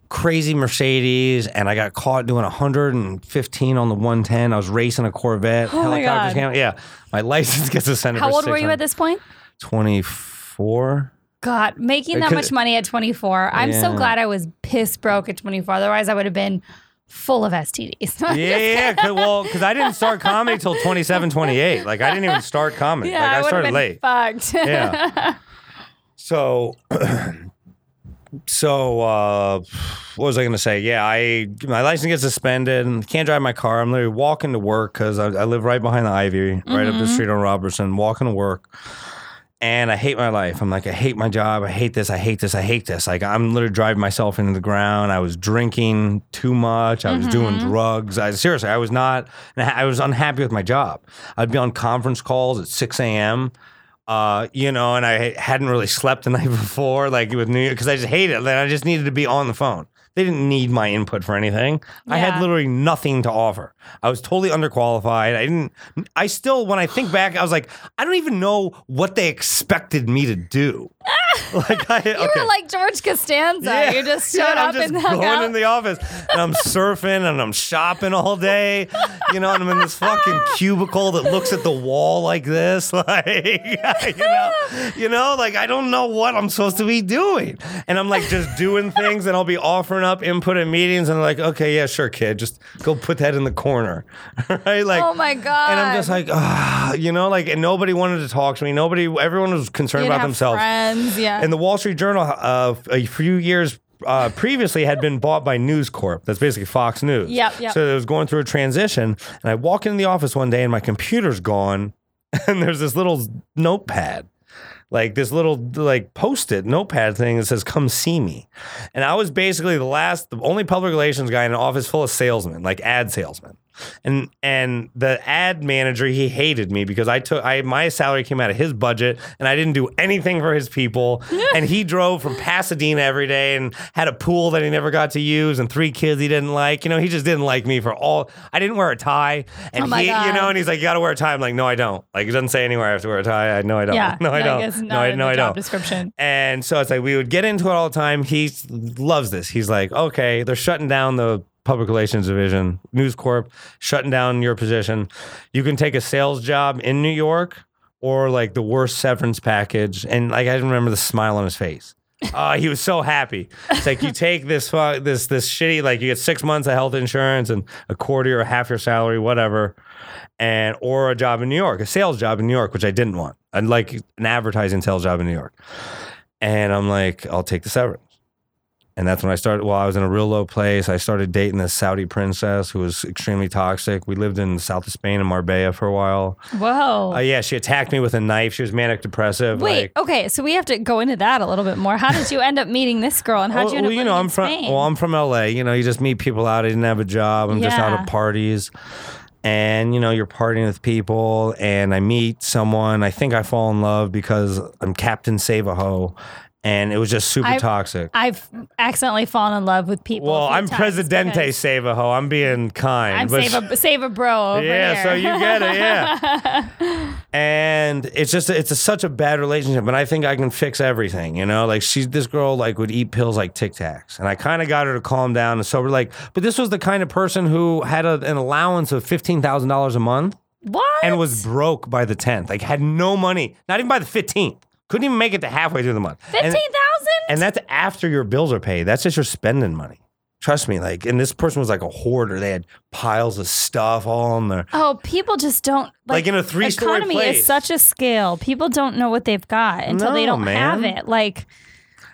crazy Mercedes and I got caught doing 115 on the 110. I was racing a Corvette. Oh my God. came- Yeah. My [laughs] license gets suspended. How old were you at this point? 24. God, making that much money at 24. I'm so glad I was piss broke at 24. Otherwise, I would have been full of STDs. [laughs] Yeah, yeah, yeah. well, because I didn't start comedy till 27, 28. Like, I didn't even start comedy. Yeah, like, I have started late. fucked. Yeah. [laughs] So, [clears throat] so uh, what was I going to say? Yeah, I my license gets suspended and can't drive my car. I'm literally walking to work because I, I live right behind the Ivy, right Mm-hmm. up the street on Robertson. Walking to work, and I hate my life. I'm like, I hate my job. I hate this. I hate this. I hate this. Like, I'm literally driving myself into the ground. I was drinking too much. I was doing Mm-hmm. drugs. I seriously, I was not. I was unhappy with my job. I'd be on conference calls at 6 a.m. Uh, you know, and I hadn't really slept the [laughs] night before, like with New York, because I just hated it. Like, I just needed to be on the phone. They didn't need my input for anything. I had literally nothing to offer. I was totally underqualified. I didn't. I still, when I think back, I was like, I don't even know what they expected me to do. [laughs] like, I, You okay. were like George Costanza. Yeah, You just showed Yeah, up just and hung going out. in the office and I'm surfing and I'm shopping all day, you know, and I'm in this fucking [laughs] cubicle that looks at the wall like this, [laughs] like you know, you know, like I don't know what I'm supposed to be doing, and I'm like just doing things, and I'll be offering up input in meetings, and like, okay, yeah, sure, kid, just go put that in the corner, [laughs] right? Like, oh my God. and I'm just like, ah, you know, like, and nobody wanted to talk to me. Nobody, everyone was concerned You'd about themselves. Friends, yeah. And the Wall Street Journal, uh, a few years uh, previously, had been bought by News Corp. That's basically Fox News. Yep, yep. So it was going through a transition. And I walk into the office one day, and my computer's gone, [laughs] and there's this little notepad. Like this little like post-it notepad thing that says "Come see me," and I was basically the last, the only public relations guy in an office full of salesmen, like ad salesmen, and and the ad manager he hated me because I took I my salary came out of his budget and I didn't do anything for his people. [laughs] And he drove from Pasadena every day and had a pool that he never got to use and three kids he didn't like. You know he just didn't like me for all I didn't wear a tie. And Oh he you know and he's like you got to wear a tie. I'm like no I don't. Like it doesn't say anywhere I have to wear a tie. I know I don't. Yeah. no I don't. no I no I don't. description. and so it's like we would get into it all the time. He loves this. He's like, okay, they're shutting down the public relations division, News Corp, shutting down your position. You can take a sales job in New York or like the worst severance package. And like I remember the smile on his face. [laughs] Uh, he was so happy. It's like you take this fu- this this shitty like you get six months of health insurance and a quarter or half your salary, whatever, and or a job in New York, a sales job in New York, which I didn't want. I'd like an advertising sales job in New York. And I'm like, I'll take the severance. And that's when I started. Well, I was in a real low place. I started dating this Saudi princess who was extremely toxic. We lived in the south of Spain in Marbella for a while. Whoa. Uh, yeah, she attacked me with a knife. She was manic depressive. Wait, like, okay, so we have to go into that a little bit more. How did you end up meeting this girl, and how did you end well, up you know, in I'm from Spain? well, I'm from LA. You know, you just meet people out. I didn't have a job. I'm just out Yeah. at parties. And you know, you're partying with people, and I meet someone. I think I fall in love because I'm Captain Save a Ho, and it was just super I- toxic. I've accidentally fallen in love with people. Well, I'm Presidente because Save a Ho. I'm being kind. I'm save a save a bro over yeah, here. so you get it, yeah. [laughs] and it's just it's a, such a bad relationship, and I think I can fix everything. You know, like she's this girl like would eat pills like Tic Tacs, and I kind of got her to calm down and sober. Like, but this was the kind of person who had a, an allowance of fifteen thousand dollars a month what? and was broke by the tenth. Like, had no money, not even by the fifteenth. Couldn't even make it to halfway through the month. Fifteen thousand. and that's after your bills are paid. That's just your spending money. Trust me, like, and this person was like a hoarder. They had piles of stuff all on their. Oh, people just don't Like in a three-story economy place. is such a scale. People don't know what they've got until they don't have it. Like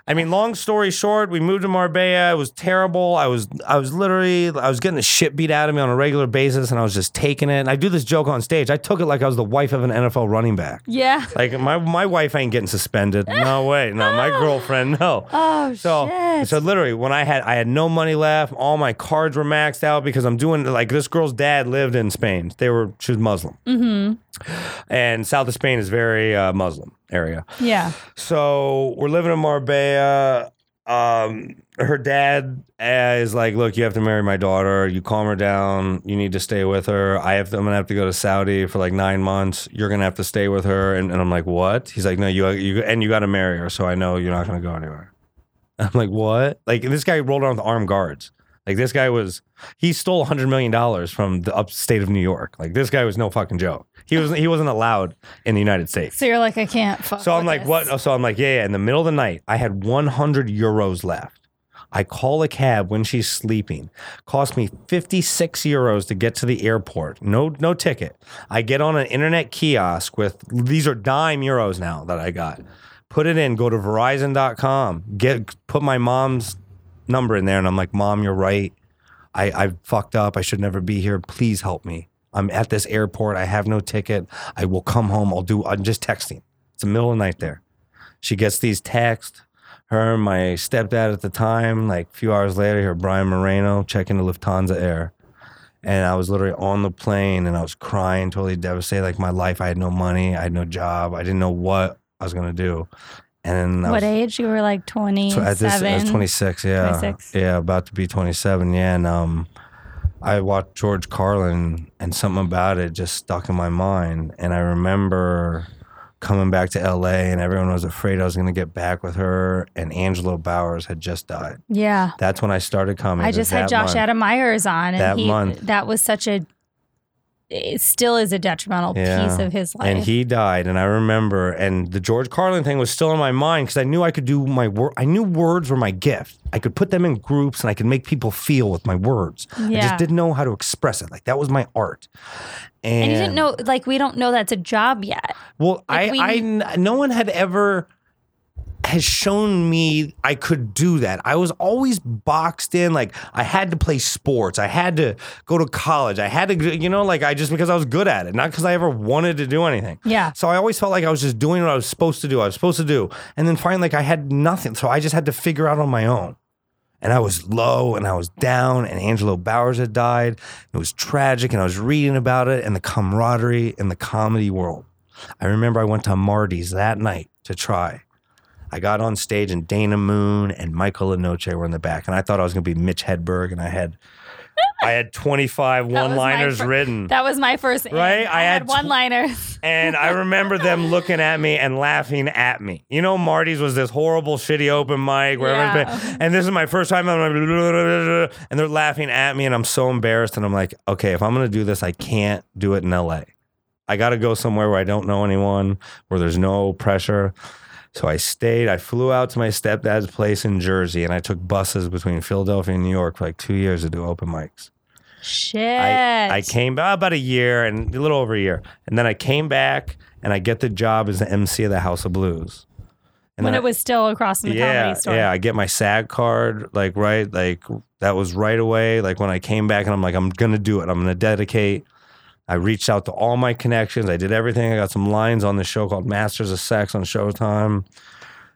I mean, long story short, we moved to Marbella. It was terrible. I was, I was literally, I was getting the shit beat out of me on a regular basis, and I was just taking it. And I do this joke on stage. I took it like I was the wife of an NFL running back. yeah. Like my my wife ain't getting suspended. No [laughs] way. No, my girlfriend. No. Oh So, shit. so literally, when I had I had no money left, all my cards were maxed out because I'm doing like this girl's dad lived in Spain. They were she was Muslim, mm-hmm. And south of Spain is very uh, Muslim area. Yeah. So we're living in Marbella. Um, her dad uh, is like, "Look, you have to marry my daughter. You calm her down. You need to stay with her. I have to. I'm gonna have to go to Saudi for like nine months. You're gonna have to stay with her." And, and I'm like, "What?" He's like, "No, you you and you got to marry her. So I know you're not gonna go anywhere." [laughs] I'm like, "What?" Like this guy rolled around with armed guards. Like this guy was, he stole hundred million dollars from the upstate of New York. Like this guy was no fucking joke. He was he wasn't allowed in the United States. So you're like, I can't fuck. So I'm like, this. what? So I'm like, yeah, yeah. In the middle of the night, I had 100 euros left. I call a cab when she's sleeping. Cost me 56 euros to get to the airport. No, no ticket. I get on an internet kiosk with these are dime euros now that I got. Put it in. Go to Verizon.com. Get put my mom's number in there, and I'm like, Mom, you're right. I, I fucked up. I should never be here. Please help me. I'm at this airport. I have no ticket. I will come home. I'll do. I'm just texting. It's the middle of the night there. She gets these texts. Her, my stepdad at the time, like a few hours later, here Brian Moreno checking the Lufthansa Air, and I was literally on the plane and I was crying, totally devastated. Like my life, I had no money, I had no job, I didn't know what I was gonna do. And What was, age? You were like so 27. at this, I was 26, yeah. 26. Yeah, about to be 27, yeah. And um, I watched George Carlin and something about it just stuck in my mind. And I remember coming back to LA and everyone was afraid I was going to get back with her. And Angelo Bowers had just died. Yeah. That's when I started coming. I just had Josh month. Adam Meyers on, and That he month. that was such a. It still is a detrimental Yeah. piece of his life. And he died, and I remember, and the George Carlin thing was still in my mind because I knew I could do my work. I knew words were my gift. I could put them in groups, and I could make people feel with my words. I just didn't know how to express it. Like that was my art. And, and you didn't know, like, we don't know that's a job yet. Well, like, I, we- I, no one had ever has shown me I could do that. I was always boxed in. Like I had to play sports. I had to go to college. I had to, you know, like I just because I was good at it, not because I ever wanted to do anything. Yeah. So I always felt like I was just doing what I was supposed to do. I was supposed to do, and then finally, like I had nothing. So I just had to figure out on my own. And I was low and I was down, and Angelo Bowers had died. It was tragic, and I was reading about it and the camaraderie in the comedy world. I remember I went to Marty's that night to try. I got on stage, and Dana Moon and Michael Lenoche were in the back, and I thought I was going to be Mitch Hedberg, and I had, I had twenty five [laughs] That was my one liners fir- written. That was my first. in. Right? I, I had, had one liners. And I remember them [laughs] looking at me and laughing at me. You know, Marty's was this horrible, shitty open mic where Yeah. everyone's been, and this is my first time. [laughs] And they're laughing at me, and I'm so embarrassed. And I'm like, okay, if I'm gonna do this, I can't do it in LA. I got to go somewhere where I don't know anyone, where there's no pressure. So I stayed. I flew out to my stepdad's place in Jersey, and I took buses between Philadelphia and New York for like two years to do open mics. Shit. I, I came back about a year and a little over a year. And then I came back and I get the job as the MC of the House of Blues. And when it was still across from the yeah, comedy store. yeah, I get my SAG card, like right, like that was right away. Like when I came back and I'm like, I'm gonna do it. I'm gonna dedicate. I reached out to all my connections. I did everything. I got some lines on the show called Masters of Sex on Showtime.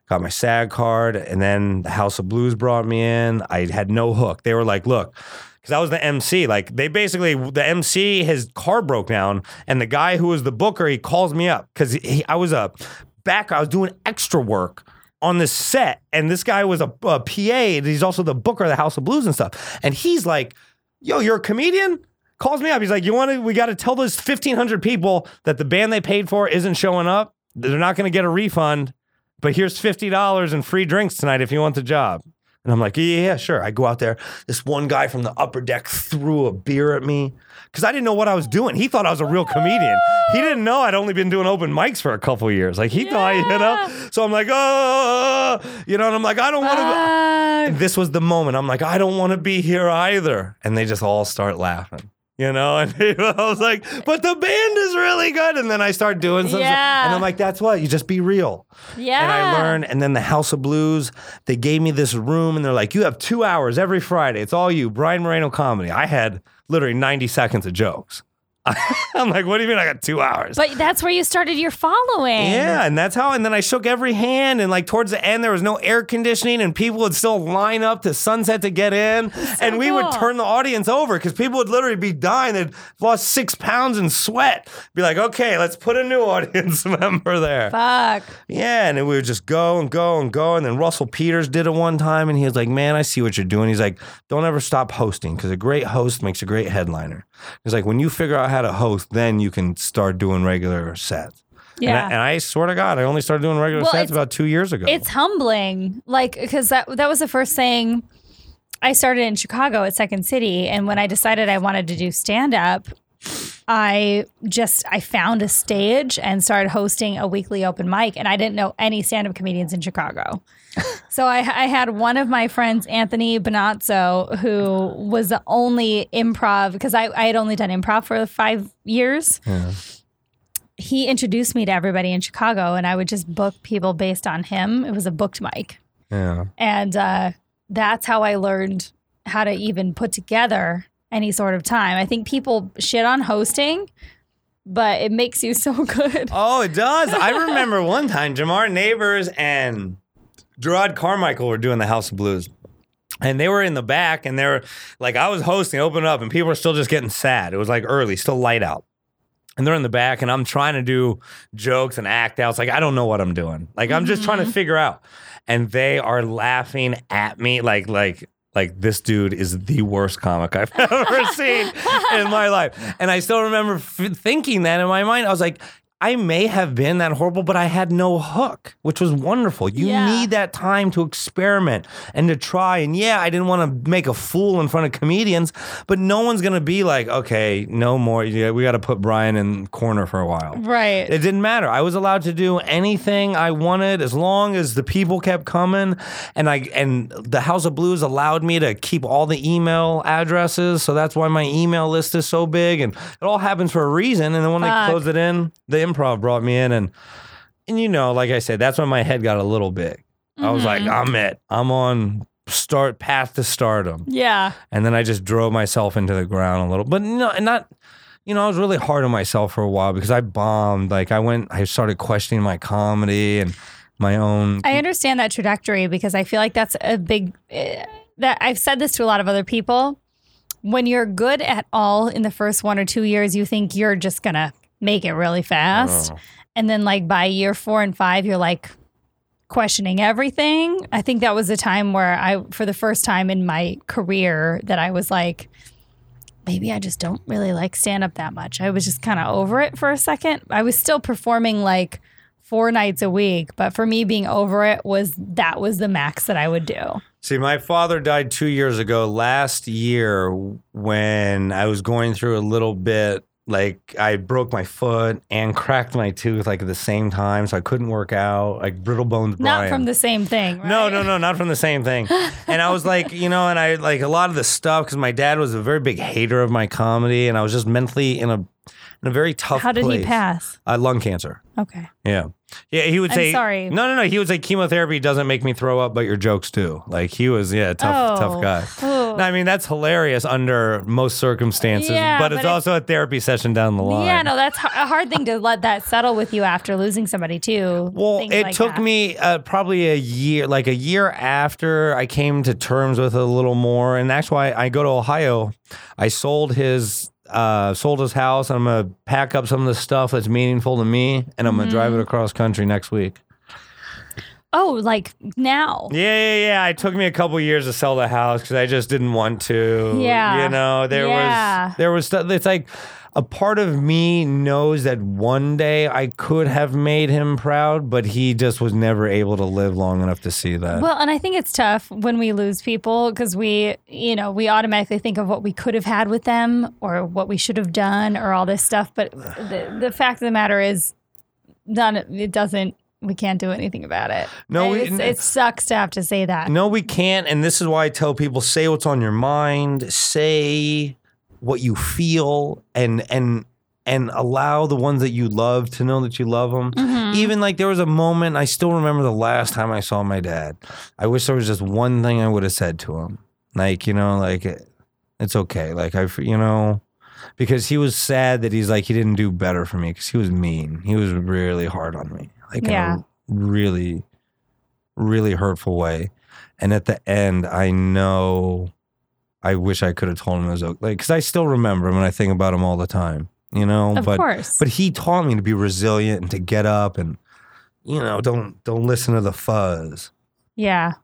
Got my SAG card, and then the House of Blues brought me in. I had no hook. They were like, "Look." Because I was the MC. Like, they basically, the MC, his car broke down, and the guy who was the booker, he calls me up because I was a back, I was doing extra work on this set, and this guy was a, a PA, and he's also the booker of the House of Blues and stuff. And he's like, "Yo, you're a comedian." Calls me up. He's like, "You want to? We got to tell those fifteen hundred people that the band they paid for isn't showing up. They're not going to get a refund. But here's fifty dollars and free drinks tonight if you want the job." And I'm like, "Yeah, yeah, sure." I go out there. This one guy from the upper deck threw a beer at me because I didn't know what I was doing. He thought I was a real comedian. He didn't know I'd only been doing open mics for a couple years. Like he thought, you know. So I'm like, oh, you know, and I'm like, I don't want to. This was the moment. I'm like, I don't want to be here either. And they just all start laughing. You know, [laughs] and I was like, but the band is really good. And then I start doing some Yeah. And I'm like, that's what, you just be real. yeah. And I learn. And then the House of Blues, they gave me this room and they're like, you have two hours every Friday. It's all you, Brian Moreno comedy. I had literally 90 seconds of jokes. [laughs] I'm like, what do you mean I got two hours? But that's where you started your following. Yeah, and that's how. And then I shook every hand, and like towards the end, there was no air conditioning, and people would still line up to sunset to get in, and we would turn the audience over because people would literally be dying. They'd lost six pounds in sweat. Be like, okay, let's put a new [laughs] audience member there. Fuck. Yeah, and then we would just go and go and go. And then Russell Peters did it one time, and he was like, "Man, I see what you're doing." He's like, "Don't ever stop hosting because a great host makes a great headliner." He's like, "When you figure out how to host, then you can start doing regular sets." And I, Yeah. and I swear to God, I only started doing regular Well, sets about two years ago. It's humbling, like because that that was the first thing I started in Chicago at Second City, and when I decided I wanted to do stand up, I just I found a stage and started hosting a weekly open mic, and I didn't know any stand up comedians in Chicago. [laughs] so I, I had one of my friends, Anthony Bonazzo, who was the only improv because I, I had only done improv for five years he introduced me to everybody in Chicago, and I would just book people based on him. It was a booked mic, yeah. and uh, that's how I learned how to even put together any sort of time. I think people shit on hosting, but it makes you so [laughs] good. Oh, it does. I remember one time Jamar Neighbors and Jerrod Carmichael were doing the House of Blues. And they were in the back, and they were like, I was hosting, open up, and people were still just getting sad. It was like early, still light out. And they're in the back, and I'm trying to do jokes and act outs. Like, I don't know what I'm doing. Like, I'm just trying to mm-hmm. figure out. And they are laughing at me like, like, like this dude is the worst comic I've [laughs] ever seen in my life. And I still remember f- thinking that in my mind. I was like, I may have been that horrible, but I had no hook, which was wonderful. You Yeah. need that time to experiment and to try. And yeah, I didn't want to make a fool in front of comedians, but no one's going to be like, okay, no more. Yeah, we got to put Brian in corner for a while. Right. It didn't matter. I was allowed to do anything I wanted as long as the people kept coming, and I and the House of Blues allowed me to keep all the email addresses. So that's why my email list is so big, and it all happens for a reason. And then when Fuck. they closed it in, the improv brought me in, and and you know, like I said, that's when my head got a little big. I was like, I'm it. I'm on start path to stardom. yeah. And then I just drove myself into the ground a little. But no, and not, you know, I was really hard on myself for a while because I bombed. Like I went, I started questioning my comedy and my own. I understand that trajectory because I feel like that's a big eh, that I've said this to a lot of other people. When you're good at all in the first one or two years, you think you're just gonna make it really fast. Oh. And then like by year four and five, you're like questioning everything. I think that was a time where I for the first time in my career that I was like, maybe I just don't really like stand up that much. I was just kind of over it for a second. I was still performing like four nights a week, but for me being over it was that was the max that I would do. See, my father died two years ago last year when I was going through a little bit. Like I broke my foot and cracked my tooth like at the same time, so I couldn't work out. Like brittle bones. Not Brian. from the same thing. Right? No, no, no, not from the same thing. [laughs] And I was like, you know, and I like a lot of the stuff because my dad was a very big hater of my comedy, and I was just mentally in a in a very tough. How did he pass? Uh, lung cancer. Okay. Yeah, yeah. He would I'm say, sorry. No, no, no. He would say chemotherapy doesn't make me throw up, but your jokes do. Like he was, yeah, tough, Oh. tough guy. Oh. No, I mean that's hilarious under most circumstances, Yeah, but it's but also a therapy session down the line. Yeah, no, that's a hard thing to let that settle with you after losing somebody too. Well, it like took that. me uh, probably a year, like a year after I came to terms with it a little more. And that's why I go to Ohio. I sold his. Uh, sold his house. I'm gonna pack up some of the stuff that's meaningful to me, and I'm gonna drive Mm-hmm. it across country next week. Oh, like now. Yeah, yeah, yeah. It took me a couple years to sell the house because I just didn't want to. Yeah. you know, there Yeah. was there was stuff. It's like a part of me knows that one day I could have made him proud, but he just was never able to live long enough to see that. Well, and I think it's tough when we lose people because we, you know, we automatically think of what we could have had with them or what we should have done or all this stuff. But the, the fact of the matter is, none. It doesn't. We can't do anything about it. No, we- it sucks to have to say that. No, we can't. And this is why I tell people say what's on your mind, say what you feel, and and and allow the ones that you love to know that you love them. Mm-hmm. Even like there was a moment, I still remember the last time I saw my dad. I wish there was just one thing I would have said to him. Like, you know, like it's okay. Like I, you know, because he was sad that he's like he didn't do better for me because he was mean. He was really hard on me, like Yeah. in a really, really hurtful way. And at the end, I know, I wish I could have told him it was okay, like because I still remember him and I think about him all the time. You know, Of but course. but he taught me to be resilient and to get up and you know don't don't listen to the fuzz. Yeah,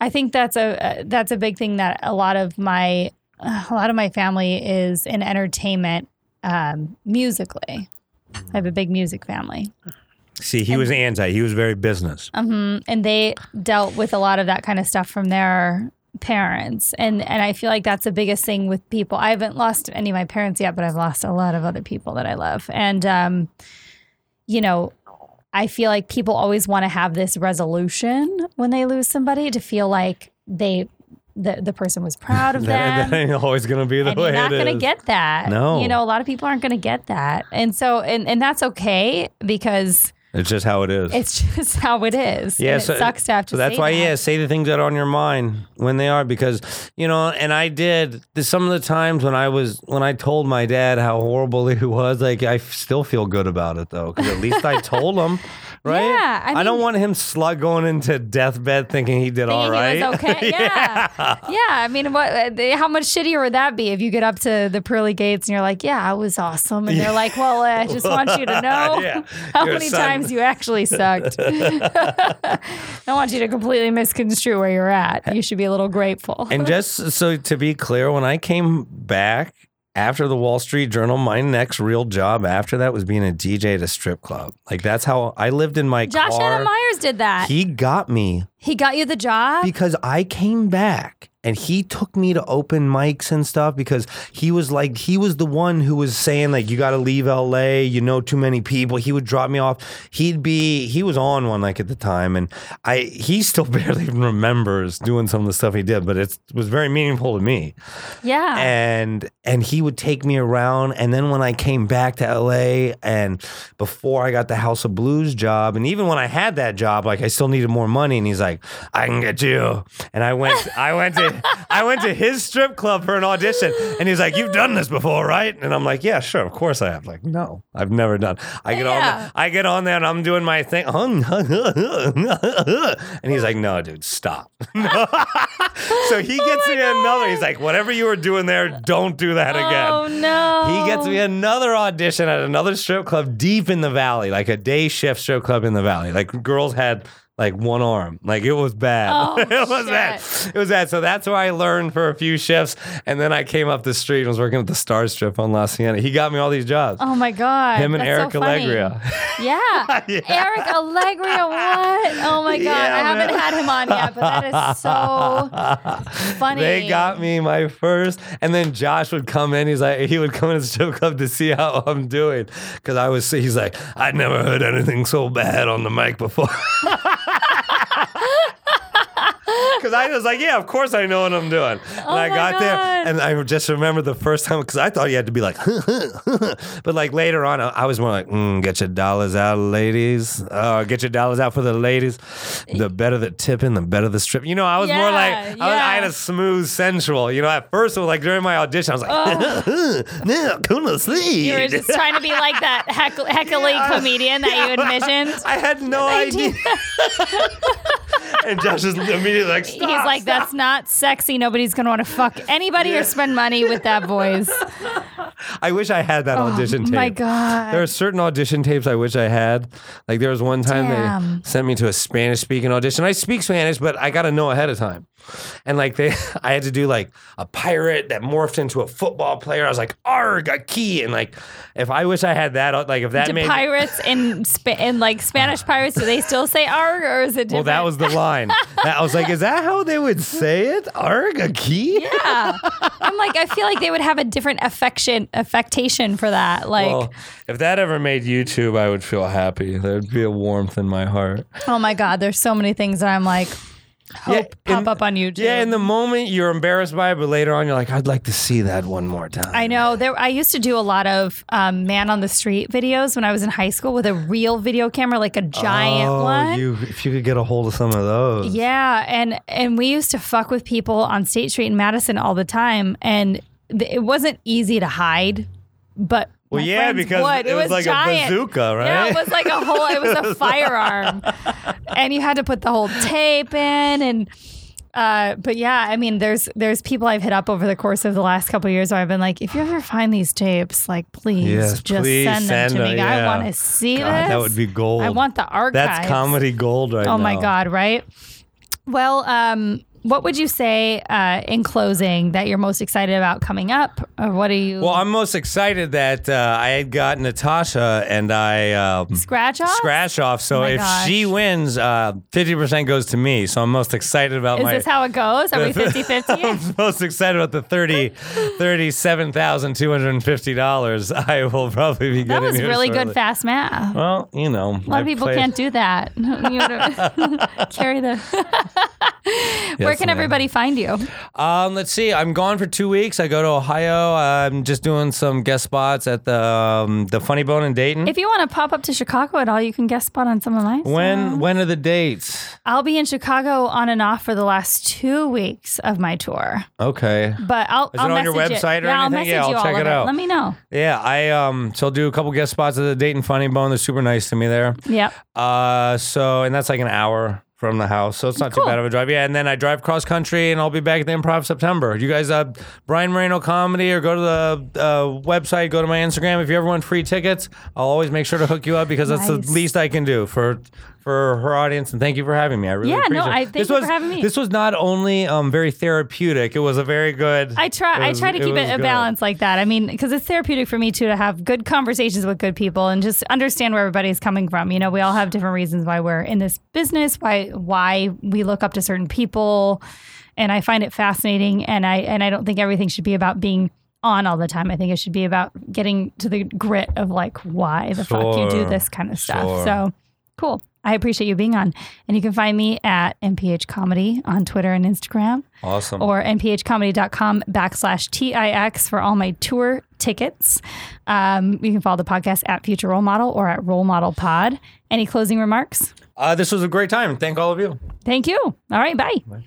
I think that's a uh, that's a big thing that a lot of my a lot of my family is in entertainment um, musically. I have a big music family, See, he was anti. He was very business. hmm and they dealt with a lot of that kind of stuff from their parents, and and I feel like that's the biggest thing with people. I haven't lost any of my parents yet, but I've lost a lot of other people that I love, and um, you know. I feel like people always want to have this resolution when they lose somebody to feel like they the, the person was proud [laughs] of That, them. that ain't always gonna be the and way you're not going to get that. No. You know, a lot of people aren't going to get that. And so, and, and that's okay because It's just how it is. it's [laughs] just how it is. Yeah, so- it sucks to have to So that's say why, that. yeah, say the things that are on your mind when they are, because you know. And I did some of the times when I was when I told my dad how horrible [laughs] he was. Like I still feel good about it though, because at least I told him, right? Yeah, I don't want him slug going into deathbed thinking he did all Thinking right. he was okay. [laughs] Yeah. yeah. I mean, what? uh, How much shittier would that be if you get up to the pearly gates and you're like, "Yeah, I was awesome," and they're like, "Well, I just want you to [laughs] know Yeah. [laughs] how many son- times you actually sucked." I want you to completely misconstrue where you're at. You should be a little grateful. And just so to be clear, when I came back after the Wall Street Journal, my next real job after that was being a DJ at a strip club. Like that's how I lived in my Josh car. Adam Meyers did that. He, He got me He got you the job. because I came back and he took me to open mics and stuff because he was like he was the one who was saying like you got to leave LA, you know too many people. He would drop me off. He'd be he was on one like at the time and I he still [laughs] barely even remembers doing some of the stuff he did, but it was very meaningful to me yeah. and and he would take me around and then when i came back to la and before i got the house of blues job and even when i had that job like i still needed more money and he's like i can get you and i went i went to [laughs] i went to his strip club for an audition and he's like you've done this before right and i'm like yeah sure of course i have like no i've never done i get Yeah. on i get on there and i'm doing my thing and he's like no dude stop [laughs] so he oh gets me another. He's like, whatever you were doing there, don't do that again. Oh no. He gets me another audition at another strip club deep in the valley, like a day shift strip club in the valley. Like girls had like one arm. Like it was bad. Oh, [laughs] it was bad. It was bad. So that's where I learned for a few shifts. And then I came up the street and was working at the Star Strip on La Cienega. He got me all these jobs. Oh my god. Him and Eric so. Allegria. Yeah. [laughs] Yeah. Eric Allegria, what? Oh my god. Yeah, I haven't man. had him on yet, but that is so [laughs] funny. They got me my first, and then Josh would come in. He's like, he would come in the strip club to see how I'm doing, because I was. He's like, I'd never heard anything so bad on the mic before. Because I was like, yeah, of course I know what I'm doing. And I Oh my got there, and I just remember the first time because I thought you had to be like, [laughs] but like later on, I I was more like, mm, get your dollars out, ladies. Uh, get your dollars out for the ladies. The better the tipping, the better the strip. You know, I was more like, I, was, I had a smooth, sensual. You know, at first, it was like during my audition, I was like, [laughs] no, come to sleep. You were just trying to be like that heckle, heckly [laughs] Yeah. comedian that you envisioned. I had no idea. And Josh is immediately like, He's like, stop. that's not sexy. Nobody's gonna want to fuck anybody or spend money with that voice. [laughs] I wish I had that oh audition oh tape. my god. There are certain audition tapes I wish I had. Like there was one time Damn. they sent me to a Spanish speaking audition. I speak Spanish, but I got to know ahead of time. And like they, [laughs] I had to do like a pirate that morphed into a football player. I was like, arg, a key. And like, if I wish I had that, uh, like if that Do made. pirates in in like Spanish [laughs] pirates, do they still say arg or is it well, that was the line. That- I was like, is that how they would say it? Arg, a key? yeah. I'm like, I feel like they would have a different affection affectation for that. Like, Well, if that ever made YouTube, I would feel happy. There'd be a warmth in my heart. oh my god, there's so many things that I'm like, hope pop in- up on YouTube. Yeah, in the moment you're embarrassed by it, but later on you're like, I'd like to see that one more time. I know. There, I used to do a lot of um, man on the street videos when I was in high school with a real video camera, like a giant oh, one. You, if you could get a hold of some of those. Yeah, and and we used to fuck with people on State Street in Madison all the time, and it wasn't easy to hide, but Well, my yeah, because would. it was like a bazooka, right? Yeah, it was like a whole. It was a [laughs] firearm, and you had to put the whole tape in and. Uh, but yeah, I mean, there's there's people I've hit up over the course of the last couple of years where I've been like, if you ever find these tapes, like please Yes, just please send them send to me. them, I want to see God, this. that would be gold. I want the archives. That's comedy gold right Oh now. my god, right? Well, um, what would you say uh, in closing that you're most excited about coming up? Or what are you Well, I'm most excited that uh, I had got Natasha and I um, scratch off? scratch off. So Oh if gosh. she wins, uh, 50% goes to me. So I'm most excited about Is my. this how it goes? Are we [laughs] 50 50? I'm most excited about the 30 $37,250 I will probably be getting. That was really good fast math. Well, you know. A lot of people can't do that. [laughs] You [laughs] carry the. [laughs] Where can ma'am. everybody find you? Um, let's see. I'm gone for two weeks. I go to Ohio. I'm just doing some guest spots at the um, the Funny Bone in Dayton. If you want to pop up to Chicago at all, you can guest spot on some of mine. when when are the dates? I'll be in Chicago on and off for the last two weeks of my tour. Okay. But I'll. Is I'll on your website or yeah, I'll message Yeah, I'll you all check of it out. Let me know. Yeah, I um so I'll do a couple guest spots at the Dayton Funny Bone. They're super nice to me there. Yeah. Uh so and that's like an hour from the house. So it's not Cool. too bad of a drive. Yeah, and then I drive cross country and I'll be back at the improv September. You guys uh Brian Moreno comedy or go to the uh, website, go to my Instagram. If you ever want free tickets, I'll always make sure to hook you up because that's the least I can do for for her audience and thank you for having me. I really Yeah, no, appreciate it. I- thank this you for was, having me. This was not only um very therapeutic, it was a very good I try. it I try to keep was it a balance like that. I mean, because it's therapeutic for me too to have good conversations with good people and just understand where everybody's coming from. You know, we all have different reasons why we're in this business, why why we look up to certain people, and I find it fascinating. And I and I don't think everything should be about being on all the time. I think it should be about getting to the grit of like why the fuck you do this kind of stuff. Sure. So cool. I appreciate you being on. And you can find me at MPH Comedy on Twitter and Instagram Awesome. or nphcomedy.com backslash TIX for all my tour tickets. Um, you can follow the podcast at Future Role Model or at Role Model Pod. Any closing remarks? Uh, this was a great time. Thank all of you. Thank you. All right, bye.